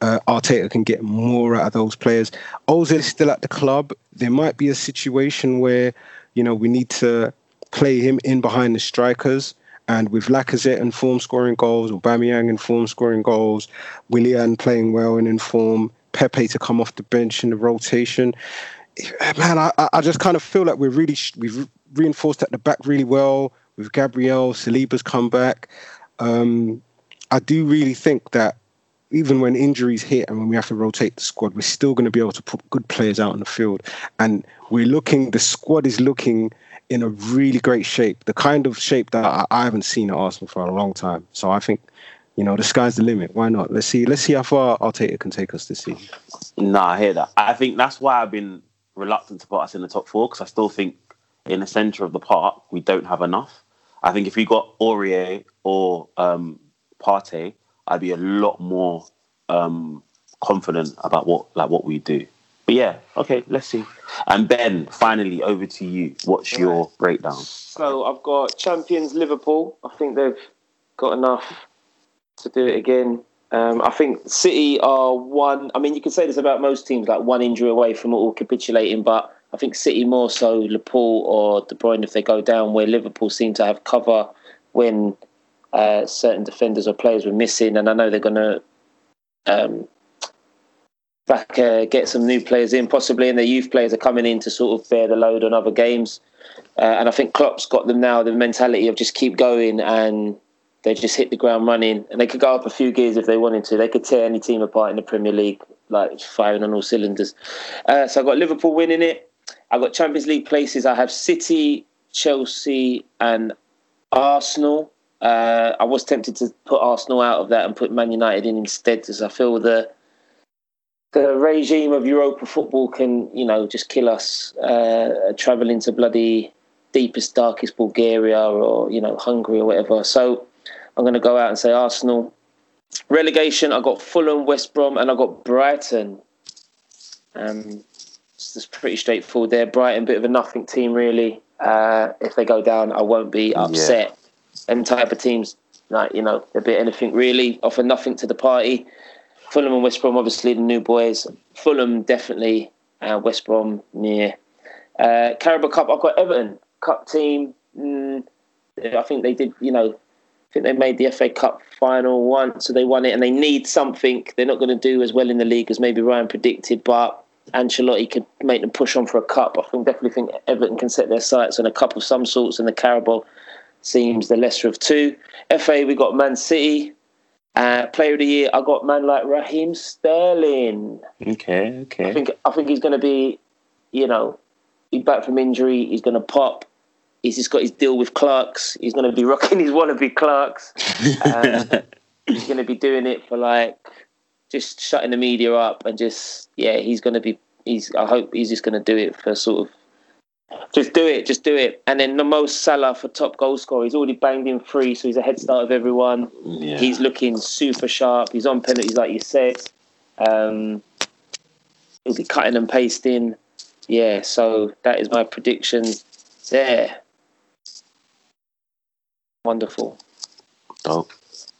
uh, Arteta can get more out of those players. Ozil is still at the club. There might be a situation where, you know, we need to play him in behind the strikers. And with Lacazette in form scoring goals, or Aubameyang in form scoring goals, Willian playing well and in form, Pepe to come off the bench in the rotation. Man, I, I- just kind of feel like we're really we've reinforced at the back really well with Gabriel. Saliba's come back. Um, I do really think that even when injuries hit and when we have to rotate the squad, we're still going to be able to put good players out on the field. And we're looking, the squad is looking in a really great shape, the kind of shape that I, I haven't seen at Arsenal for a long time. So I think, you know, the sky's the limit. Why not? Let's see. Let's see how far Arteta can take us this season. No, I hear that. I think that's why I've been reluctant to put us in the top four because I still think in the centre of the park we don't have enough. I think if we got Aouar or um, Partey, I'd be a lot more um, confident about what like what we do. But yeah, okay, let's see. And Ben, finally over to you. What's your breakdown? So I've got champions Liverpool. I think they've got enough to do it again. Um, I think City are one. I mean, you can say this about most teams, like one injury away from all capitulating. But I think City more so Liverpool or De Bruyne if they go down. Where Liverpool seem to have cover when uh, certain defenders or players were missing, and I know they're going to um, back uh, get some new players in, possibly, and their youth players are coming in to sort of bear the load on other games. Uh, and I think Klopp's got them now the mentality of just keep going and they just hit the ground running. And they could go up a few gears if they wanted to. They could tear any team apart in the Premier League, like firing on all cylinders. Uh, so I've got Liverpool winning it. I've got Champions League places. I have City, Chelsea, and Arsenal. Uh, I was tempted to put Arsenal out of that and put Man United in instead, because I feel the the regime of Europa football can, you know, just kill us. Uh, traveling to bloody deepest, darkest Bulgaria or you know Hungary or whatever. So I'm going to go out and say Arsenal. Relegation. I got Fulham, West Brom, and I got Brighton. Um, it's pretty straightforward there. Brighton, bit of a nothing team, really. Uh, if they go down, I won't be upset. And type of teams, like you know, a bit anything really, offer nothing to the party. Fulham and West Brom, obviously the new boys. Fulham definitely, uh, West Brom near. Uh, Carabao Cup, I've got Everton Cup team. mm, I think they did. You know, I think they made the FA Cup final once, so they won it, and they need something. They're not going to do as well in the league as maybe Ryan predicted, but Ancelotti could make them push on for a cup. I think definitely think Everton can set their sights on a cup of some sorts, and the Carabao seems the lesser of two. FA, we got Man City. Uh, player of the year, I got man like Raheem Sterling. Okay, okay. I think I think he's going to be, you know, he's back from injury. He's going to pop. He's just got his deal with Clarks. He's going to be rocking his wannabe Clarks. Um, he's going to be doing it for like just shutting the media up and just yeah. He's going to be. He's. I hope he's just going to do it for sort of just do it, just do it. And then the most Salah for top goal scorer. He's already banged in three, so he's a head start of everyone. yeah. He's looking super sharp. He's on penalties, like you said. Um, he'll be cutting and pasting. Yeah, so that is my prediction there. Wonderful. Dope.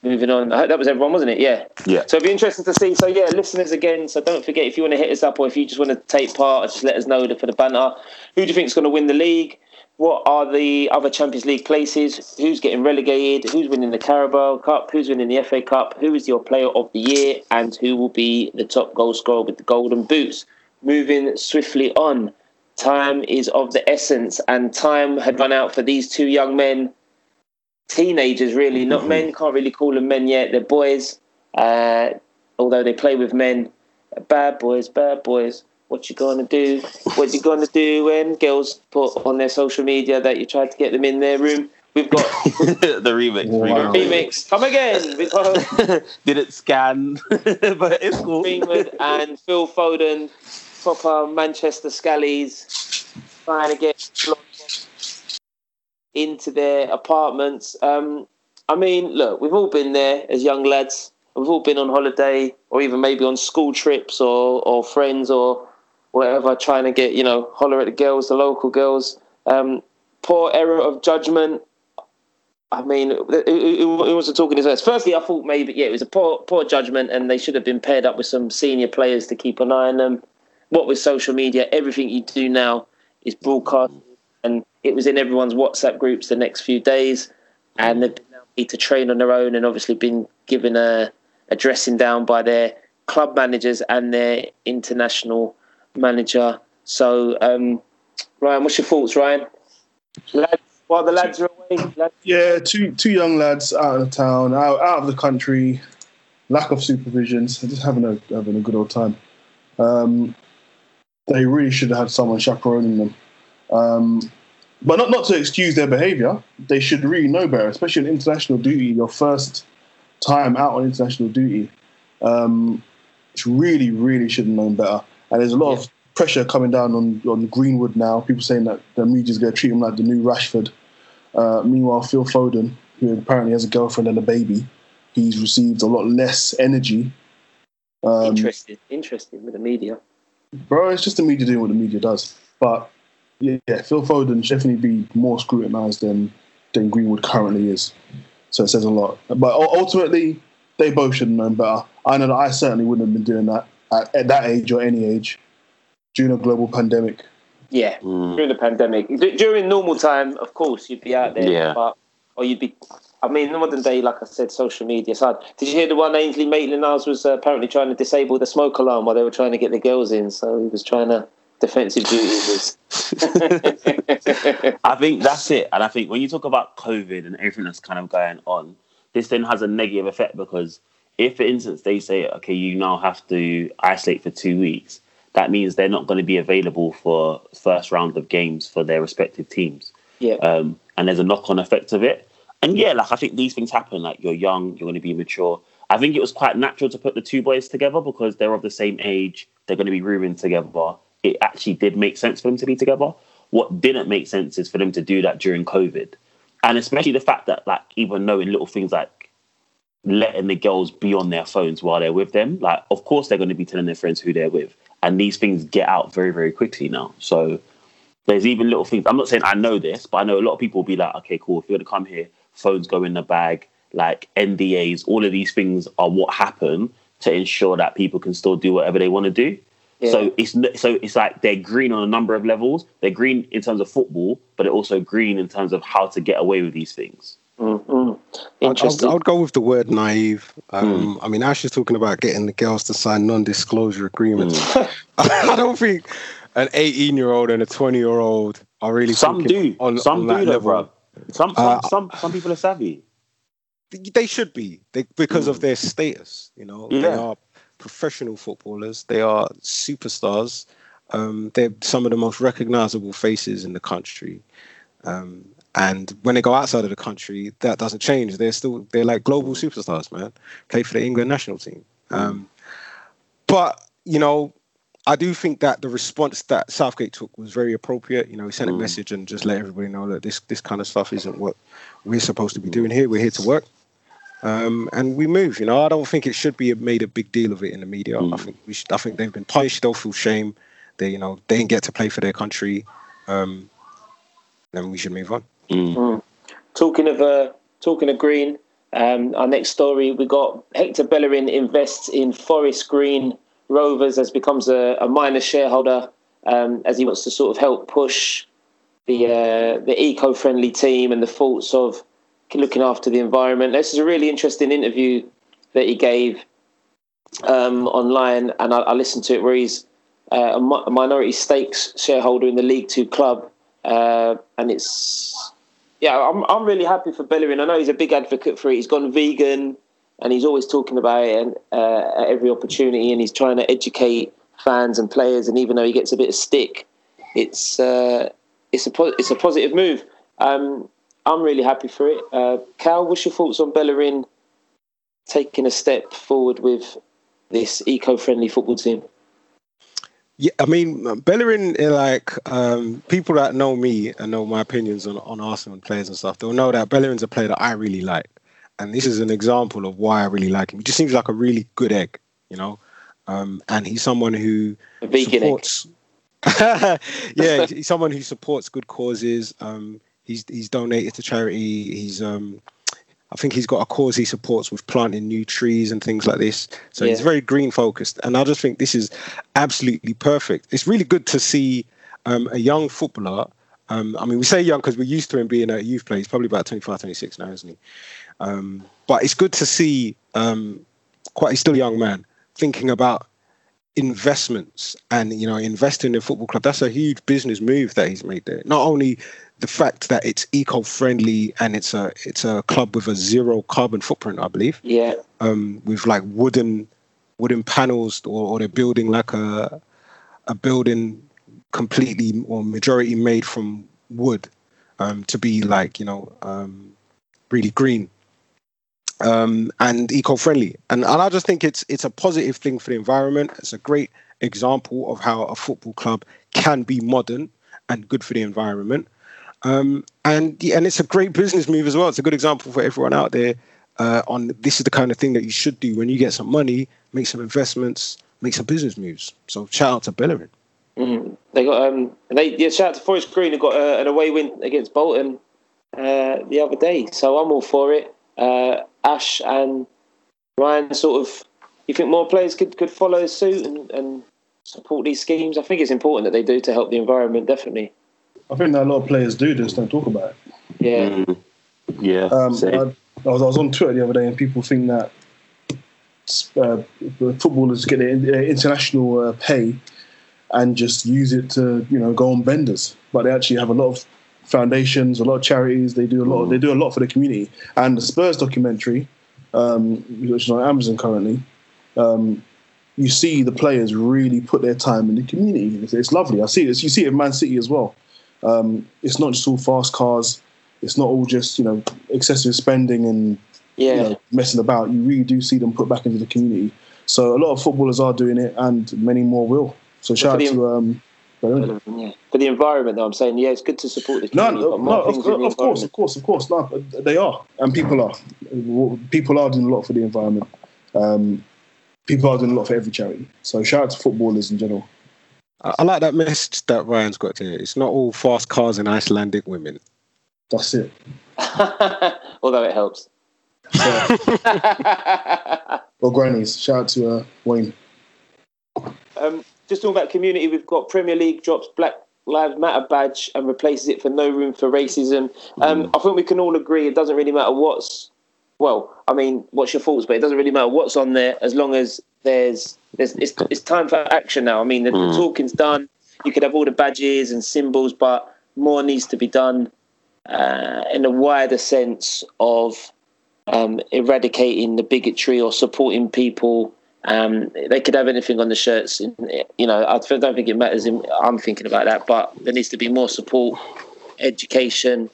Moving on. I hope that was everyone, wasn't it? Yeah. Yeah. So it'd be interesting to see. So yeah, listeners again. So don't forget if you want to hit us up or if you just want to take part, just let us know for the banter. Who do you think is going to win the league? What are the other Champions League places? Who's getting relegated? Who's winning the Carabao Cup? Who's winning the FA Cup? Who is your player of the year? And who will be the top goal scorer with the golden boots? Moving swiftly on. Time is of the essence, and time had run out for these two young men teenagers, really, not men. Can't really call them men yet. They're boys, uh, although they play with men. Bad boys, bad boys. What you gonna do? What you gonna do when girls put on their social media that you tried to get them in their room? We've got the remix. Wow. remix. Come again. We've got remix. Didn't scan, but it's cool. Greenwood and Phil Foden, proper Manchester Scallies, trying to get into their apartments. Um, I mean, look, we've all been there as young lads. We've all been on holiday, or even maybe on school trips, or or friends, or whatever, trying to get you know holler at the girls, the local girls. Um, poor error of judgment. I mean, who, who wants to talk in his first? Firstly, I thought maybe yeah, it was a poor poor judgment, and they should have been paired up with some senior players to keep an eye on them. What with social media, everything you do now is broadcast, and it was in everyone's WhatsApp groups the next few days, and they've now need to train on their own, and obviously been given a, a dressing down by their club managers and their international manager. So, um, Ryan, what's your thoughts, Ryan? Lads, while the lads are away, lads, Yeah, two two young lads out of town, out, out of the country, lack of supervisions, just having a having a good old time. Um, they really should have had someone chaperoning them. Um, but not not to excuse their behaviour. They should really know better, especially on international duty. Your first time out on international duty, um, really really should have known better. And there's a lot of pressure coming down on on Greenwood now. People saying that the media's going to treat him like the new Rashford. Uh, meanwhile, Phil Foden, who apparently has a girlfriend and a baby, he's received a lot less energy. Um, interested, interested with the media. bro, it's just the media doing what the media does. But yeah, yeah, Phil Foden should definitely be more scrutinised than than Greenwood currently is. So it says a lot. But ultimately, they both should have known better. I know that I certainly wouldn't have been doing that at, at that age or any age during a global pandemic. Yeah, Mm. during the pandemic. D- During normal time, of course, you'd be out there. Yeah. But, or you'd be. I mean, modern day, like I said, social media side. Did you hear the one Ainsley Maitland-Niles was uh, apparently trying to disable the smoke alarm while they were trying to get the girls in? So he was trying to defensive duty was. I think that's it. And I think when you talk about COVID and everything that's kind of going on, this then has a negative effect because if, for instance, they say, okay, you now have to isolate for two weeks, that means they're not going to be available for first round of games for their respective teams. yeah. Um, and there's a knock on effect of it. And yeah, like I think these things happen. Like you're young, you're going to be mature. I think it was quite natural to put the two boys together because they're of the same age. They're going to be rooming together. It actually did make sense for them to be together. What didn't make sense is for them to do that during COVID, and especially the fact that like even knowing little things like letting the girls be on their phones while they're with them. Like, of course, they're going to be telling their friends who they're with, and these things get out very, very quickly now. So there's even little things. I'm not saying I know this, but I know a lot of people will be like, okay, cool. If you're going to come here, phones go in the bag, like NDAs. All of these things are what happen to ensure that people can still do whatever they want to do. Yeah. So it's n- so it's like they're green on a number of levels. They're green in terms of football, but they're also green in terms of how to get away with these things. Mm, mm. I'd, Interesting. I'd, I'd go with the word naive. Um, I mean, Ash is talking about getting the girls to sign non-disclosure agreements. I don't think an 18-year-old and a 20-year-old are really Some do, on, some on do that though, level. bro. Some some, Uh, some some people are savvy. They should be they, because of their status. You know, they are professional footballers. They are superstars. Um, they're some of the most recognizable faces in the country. Um, and when they go outside of the country, that doesn't change. They're still they're like global superstars, man. Play for the England national team. Um, but you know, I do think that the response that Southgate took was very appropriate. You know, he sent a Mm. message and just let everybody know that this this kind of stuff isn't what we're supposed to be doing here. We're here to work. Um, and we move. You know, I don't think it should be made a big deal of it in the media. I Mm. think we should, I think they've been punished. They'll feel shame. They, you know, they didn't get to play for their country. Um, then we should move on. Mm. Talking of uh, talking of green, um, our next story we got Hector Bellerin invests in Forest Green Rovers as becomes a, a minor shareholder um, as he wants to sort of help push the uh, the eco-friendly team and the thoughts of looking after the environment. This is a really interesting interview that he gave um, online, and I, I listened to it where he's uh, a, mi- a minority stakes shareholder in the League Two club, uh, and it's yeah, I'm I'm really happy for Bellerin. I know he's a big advocate for it. He's gone vegan, and he's always talking about it and, uh, at every opportunity, and he's trying to educate fans and players. And even though he gets a bit of stick, it's uh, it's a po- it's a positive move. Um, I'm really happy for it. Uh, Cal, what's your thoughts on Bellerin taking a step forward with this eco-friendly football team? Yeah, I mean, Bellerin, like um, people that know me and know my opinions on, on Arsenal and players and stuff, they'll know that Bellerin's a player that I really like. And this is an example of why I really like him. He just seems like a really good egg, you know? Um, and he's someone who A vegan egg. supports. yeah, he's someone who supports good causes. Um, he's he's donated to charity. He's um, I think he's got a cause he supports with planting new trees and things like this. So he's very green focused, and I just think this is absolutely perfect. It's really good to see um, a young footballer. Um, I mean, we say young because we're used to him being at a youth play. He's probably about 25, 26 now, isn't he? Um, but it's good to see um, quite. He's still a young man thinking about investments and you know investing in a football club that's a huge business move that he's made there not only the fact that it's eco-friendly and it's a it's a club with a zero carbon footprint i believe Yeah, um with like wooden wooden panels or, or they're building like a a building completely or majority made from wood um to be like you know um really green um, and eco-friendly. And, and I just think it's it's a positive thing for the environment. It's a great example of how a football club can be modern and good for the environment. Um, and and it's a great business move as well. It's a good example for everyone out there. Uh, on this is the kind of thing that you should do when you get some money, make some investments, make some business moves. So shout out to Bellerin. Mhm. They got um they yeah, shout out to Forest Green who got uh, an away win against Bolton uh, the other day. So I'm all for it. Uh, Ash and Ryan sort of you think more players could, could follow suit and, and support these schemes? I think it's important that they do to help the environment, definitely. I think that a lot of players do just don't talk about it. Yeah. Mm. Yeah. Um. I, I, was, I was on Twitter the other day, and people think that uh, footballers get their their international uh, pay and just use it to, you know, go on benders. But they actually have a lot of foundations, a lot of charities. They do a lot. They do a lot for the community. And the Spurs documentary, um, which is on Amazon currently, um, you see the players really put their time in the community. It's, it's lovely. I see this. You see it in Man City as well. Um, it's not just all fast cars. It's not all just you know excessive spending and Yeah. you know, messing about. You really do see them put back into the community. So a lot of footballers are doing it, and many more will. So shout out the- to um, yeah. For the environment, though, I'm saying, yeah, it's good to support the No, community. no, no of, things in the of course, of course, of course. No, they are, and people are. People are doing a lot for the environment. Um, people are doing a lot for every charity. So shout out to footballers in general. I, I like that message that Ryan's got there. It's not all fast cars and Icelandic women. That's it. Although it helps. Or grannies. Shout out to uh, Wayne. Um, just talking about community, we've got Premier League drops Black Lives Matter badge and replaces it for No Room for Racism. Um, Mm. I think we can all agree it doesn't really matter what's. Well, I mean, what's your thoughts? But it doesn't really matter what's on there as long as there's there's it's, it's time for action now. I mean, the, Mm. the talking's done. You could have all the badges and symbols, but more needs to be done uh, in a wider sense of um, eradicating the bigotry or supporting people. Um, they could have anything on the shirts. You know, I don't think it matters. In, I'm thinking about that, but there needs to be more support, education,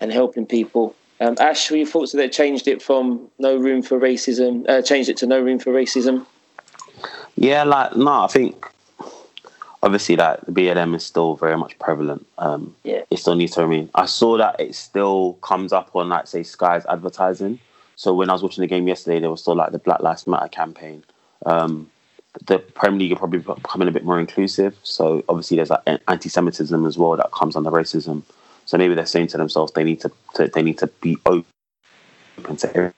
and helping people. Um, Ash, are your thoughts that they changed it from no room for racism, uh, changed it to no room for racism? Yeah, like no, I think obviously like the BLM is still very much prevalent. Um, Yeah. it still needs to remain. I saw that it still comes up on like say Sky's advertising. So when I was watching the game yesterday, there was still like the Black Lives Matter campaign. Um, the Premier League are probably becoming a bit more inclusive. So obviously there's like anti-Semitism as well that comes under racism. So maybe they're saying to themselves they need to, to they need to be open to everything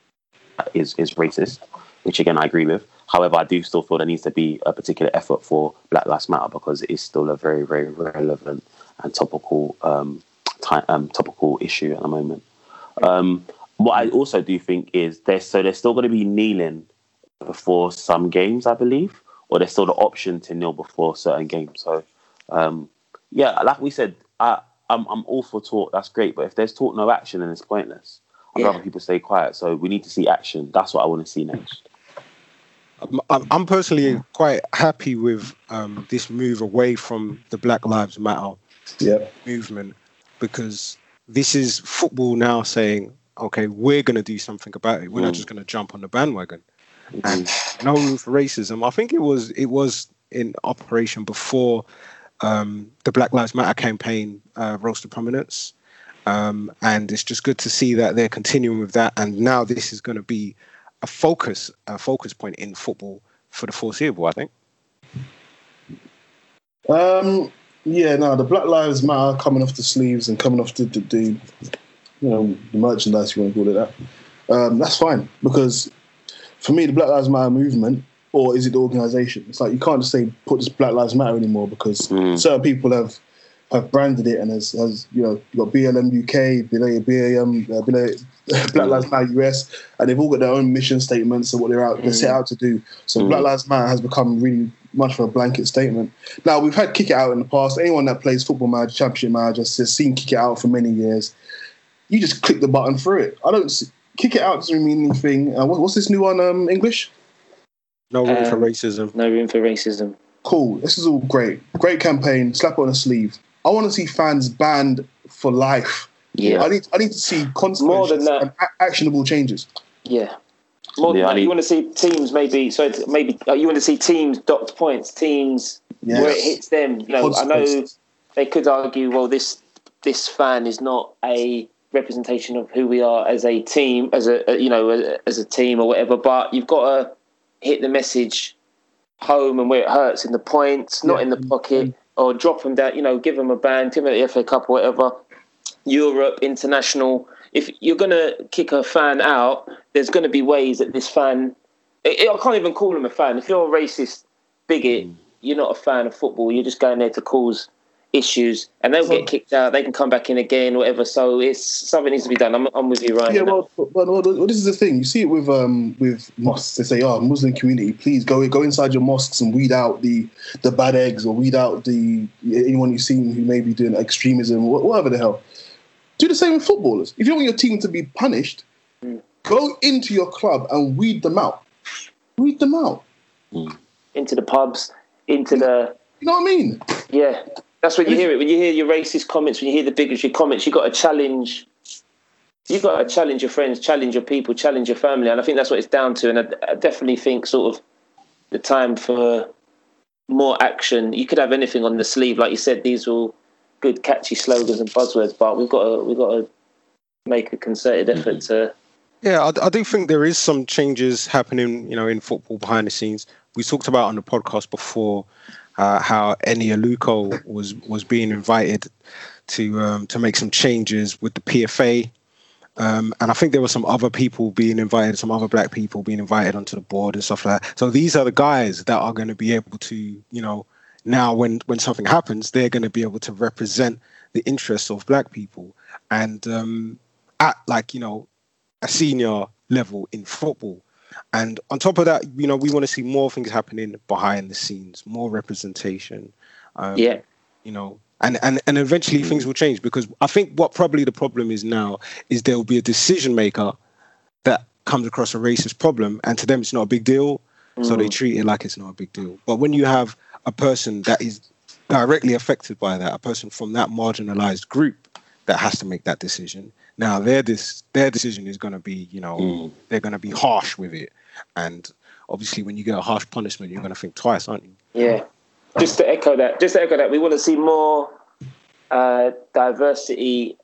that is is racist, which again I agree with. However, I do still feel there needs to be a particular effort for Black Lives Matter because it is still a very very relevant and topical um, time, um topical issue at the moment. Um, what I also do think is there's so there's still going to be kneeling before some games, I believe, or there's still the option to kneel before certain games. So, um, yeah, like we said, I, I'm I'm all for talk. That's great, but if there's talk, no action, then it's pointless. I'd Yeah. rather people stay quiet. So we need to see action. That's what I want to see next. I'm- I'm, I'm personally quite happy with um, this move away from the Black Lives Matter Yeah. movement because this is football now saying, okay, we're going to do something about it. We're not Mm. just going to jump on the bandwagon. Mhm. And no room for racism. I think it was it was in operation before um, the Black Lives Matter campaign uh, rose to prominence. Um, and it's just good to see that they're continuing with that. And now this is going to be a focus, a focus point in football for the foreseeable. I think. Um, yeah, no, the Black Lives Matter coming off the sleeves and coming off the, the, the you know, the merchandise, you want to call it that. Um, that's fine because for me, the Black Lives Matter movement, or is it the organization? It's like you can't just say put this Black Lives Matter anymore because Mm. certain people have have branded it and has, has you know you got BLM UK, BLM, uh, BLM, Black Lives Matter US, and they've all got their own mission statements and what they're out they're set out to do. So Mm. Black Lives Matter has become really much of a blanket statement. Now we've had kick it out in the past. Anyone that plays football manager, championship manager, has seen kick it out for many years. You just click the button through it. I don't see, kick it out doesn't mean anything. Uh, what, what's this new one? Um, English. No room for Um, racism. No room for racism. Cool. This is all great. Great campaign. Slap it on the sleeve. I want to see fans banned for life. Yeah, I need. I need to see consequences More than that. and a- actionable changes. yeah. More Yeah, I that, you want to see teams maybe. So maybe uh, you want to see teams docked points, teams where it hits them. You know, I know they could argue, well, this this fan is not a representation of who we are as a team, as a a- you know, as, as a team or whatever. But you've got to hit the message home and where it hurts in the points, not Yeah. in the pocket, mm-hmm. or drop them down. You know, give them a ban, give them the FA Cup or whatever. Europe, international. If you're going to kick a fan out, there's going to be ways that this fan. I I can't even call him a fan. If you're a racist bigot, mm. you're not a fan of football. You're just going there to cause issues, and they'll get kicked out. They can come back in again, whatever. So it's something needs to be done. I'm, I'm with you, Ryan. Yeah, well, but, but, well, this is the thing. You see it with um with mosques. They say, "Oh, Muslim community, please go go inside your mosques and weed out the the bad eggs or weed out the anyone you've seen who may be doing extremism, whatever the hell." Do the same with footballers. If you want your team to be punished, go into your club and weed them out. Weed them out. into the pubs, into the You know what I mean? yeah. That's when you hear it. When you hear your racist comments, when you hear the bigotry comments, you've got to challenge. You've got to challenge your friends, challenge your people, challenge your family, and I think that's what it's down to. And I, I definitely think sort of the time for more action. You could have anything on the sleeve, like you said. These are all good, catchy slogans and buzzwords, but we've got to we've got to make a concerted mm-hmm. effort to. Yeah, I, I do think there is some changes happening, you know, in football behind the scenes. We talked about on the podcast before uh, how Eni Aluko was was being invited to um, to make some changes with the PFA. Um, and I think there were some other people being invited, some other black people being invited onto the board and stuff like that. So these are the guys that are going to be able to, you know, now when when something happens, they're going to be able to represent the interests of black people and um, at like you know a senior level in football. And on top of that, you know, we want to see more things happening behind the scenes, more representation. Um, Yeah. you know and and and eventually things will change because i think what probably the problem is now is there will be a decision maker that comes across a racist problem and to them it's not a big deal so they treat it like it's not a big deal but when you have a person that is directly affected by that a person from that marginalized group that has to make that decision now their this their decision is going to be you know Mm. they're going to be harsh with it and obviously when you get a harsh punishment you're going to think twice aren't you Yeah. Just to echo that, just to echo that, we want to see more uh, diversity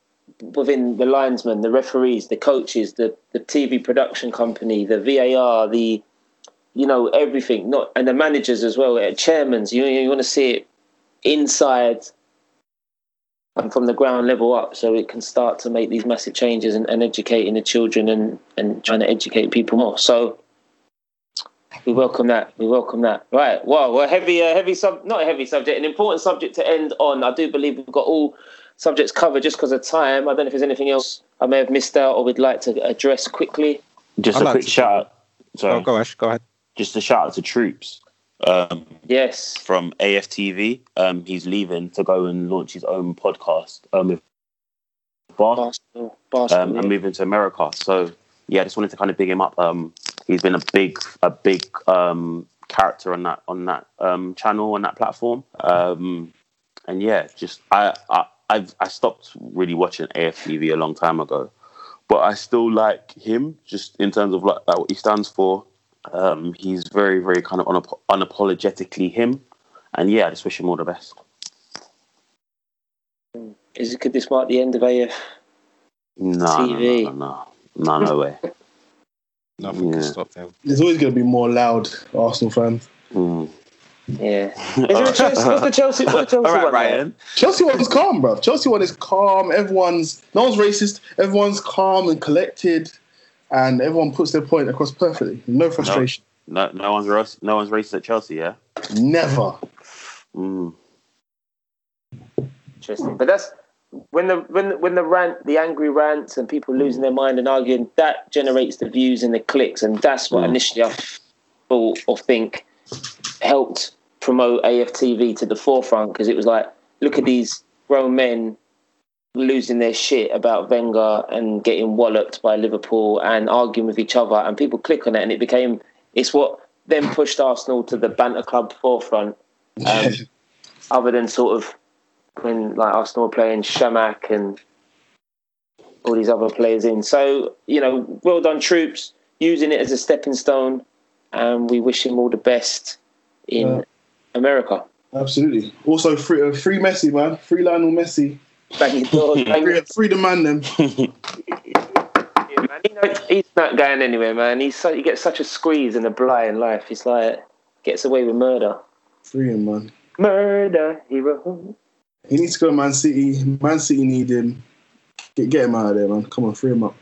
within the linesmen, the referees, the coaches, the, the TV production company, the VAR, the you know everything, not and the managers as well, uh, chairmans. You you want to see it inside and from the ground level up, so it can start to make these massive changes and, and educating the children and and trying to educate people more. So we welcome that. We welcome that. Right. Well, we're heavy, uh, heavy sub, not a heavy subject, an important subject to end on. I do believe we've got all subjects covered just because of time. I don't know if there's anything else I may have missed out or would like to address quickly. Just I'd a like quick to- shout out. Sorry, oh go ash go ahead just a shout out to Troopz um, Yes. from AFTV. Um, he's leaving to go and launch his own podcast um, with Bar, Basketball. Basketball. um, yeah. and moving to America. So yeah, I just wanted to kind of big him up. Um, he's been a big, a big um, character on that on that um, channel on that platform. Um, and yeah, just I, I I've I stopped really watching AFTV a long time ago, but I still like him just in terms of like, like what he stands for. Um, he's very very kind of unap- unapologetically him, and yeah, I just wish him all the best. Is it, could this mark the end of AF? No, TV. no, no, no, no, no way. nothing can stop them There's always going to be more loud Arsenal fans. Mm. Yeah. Is there a Chelsea? What's the Chelsea? What's the Chelsea All right, one? Ryan. Chelsea one is calm, bro. Chelsea one is calm. Everyone's no one's racist. Everyone's calm and collected, and everyone puts their point across perfectly. No frustration. No, no one's racist, no one's racist at Chelsea, yeah. Never. Mm. Interesting. But that's when the when when the rant, the angry rants, and people losing their mind and arguing. That generates the views and the clicks, and that's what Mm. initially I thought or think helped promote AFTV to the forefront because it was like, look at these grown men losing their shit about Wenger and getting walloped by Liverpool and arguing with each other, and people click on it, and it became it's what then pushed Arsenal to the banter club forefront um, other than sort of when like Arsenal were playing Chamakh and all these other players in. So you know, well done, Troopz, using it as a stepping stone, and we wish him all the best in Yeah. America. Absolutely. Also, free, uh, free Messi, man. Free Lionel Messi. Bang your door, Free, free the man, them. Yeah, man. He's not going anywhere, man. He's so, he gets such a squeeze and a blight in life. He's like gets away with murder. Free him, man. Murder hero. He needs to go to Man City. Man City need him. Get, get him out of there, man. Come on, free him up.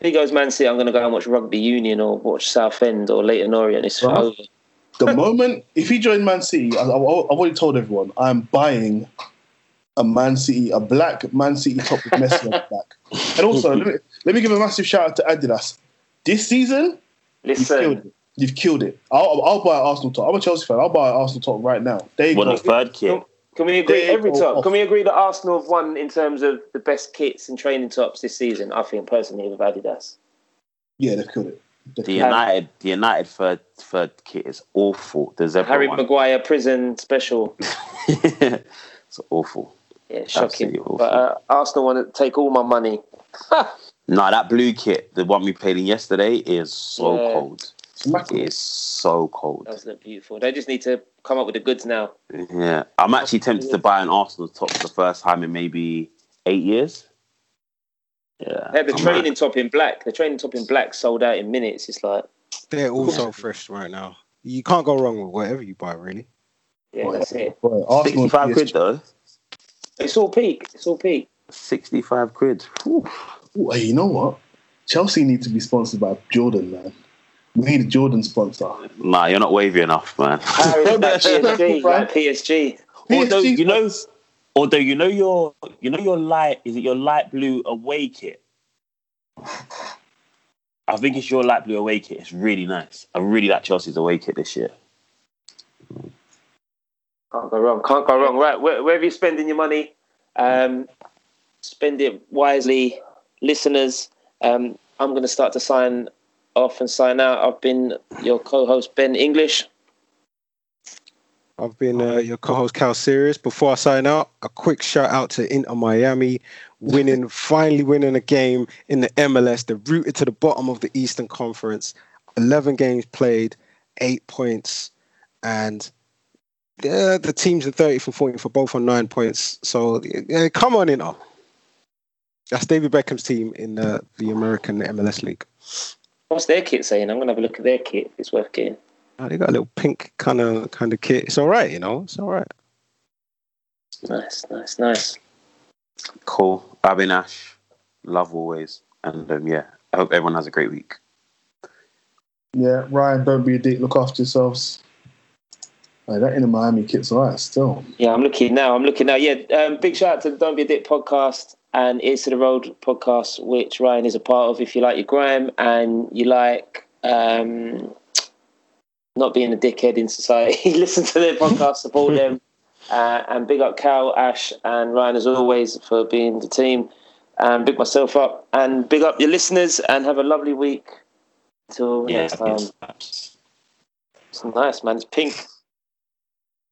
If he goes Man City, I'm going to go and watch Rugby Union or watch Southend or Leyton Orient. It's Right. over. The moment if he joined Man City, I, I, I've already told everyone I'm buying a Man City, a black Man City top with Messi on the back. And also, let me, let me give a massive shout out to Adidas. This season, you've killed Listen, it. You've killed it. I'll, I'll buy an Arsenal top. I'm a Chelsea fan. I'll buy an Arsenal top right now. There you Well, go. the third kit. Can we agree They every go top? Can we agree that Arsenal have won in terms of the best kits and training tops this season? I think personally with Adidas. Yeah, they've killed it. They've The killed it. United, the United third third kit is awful. There's zebra Harry one. Maguire prison special. it's awful. Yeah, shocking. Awful. But uh, Arsenal want to take all my money. No, that blue kit, the one we played in yesterday, is so Yeah. cold. It's. It is so cold. Does look beautiful. They just need to come up with the goods now. Yeah, I'm actually tempted to buy an Arsenal top for the first time in maybe eight years. Yeah, They had the I'm training top in black. The training top in black sold out in minutes. It's like, They're all so fresh right now. You can't go wrong with whatever you buy, really. yeah, that's it. Boy, Arsenal 65 quid though. It's all peak. It's all peak. 65 quid. Whew. Ooh, hey, you know what? Chelsea need to be sponsored by Jordan, man. We need a Jordan sponsor. Nah, you're not wavy enough, man. Harry's like PSG, like PSG. although PSG you know, although you know your, you know your light is it your light blue away kit? I think it's your light blue away kit. It's really nice. I really like Chelsea's away kit this year. Can't go wrong. Can't go wrong. Right, where, wherever you're spending your money, um, spend it wisely. Listeners, um, I'm going to start to sign off and sign out. I've been your co-host Ben English. I've been uh, your co-host Cal Sirius. Before I sign out, a quick shout out to Inter Miami, winning, finally winning a game in the MLS. They're rooted to the bottom of the Eastern Conference. Eleven games played, eight points, and yeah, the teams are 30 for 40 for both on nine points. So come on, Inter. That's David Beckham's team in uh, the American MLS League. What's their kit saying? I'm going to have a look at their kit. It's worth getting. Oh, they got a little pink kind of kind of kit. It's all right, you know. It's all right. Nice, nice, nice. Cool. I've been Ash. Love always. And um, yeah, I hope everyone has a great week. Yeah, Ryan, don't be a dick. Look after yourselves. Hey, that Inter Miami kit's alright still. Yeah, I'm looking now. I'm looking now. Yeah, um, big shout out to the Don't Be a Dick podcast and It's to the Road podcast, which Ryan is a part of. If you like your grime and you like um, not being a dickhead in society, listen to their podcast, support them. Uh, and big up Cal, Ash, and Ryan as always for being the team. And big myself up and big up your listeners and have a lovely week. Till Yeah, next time. It's nice, man. It's pink.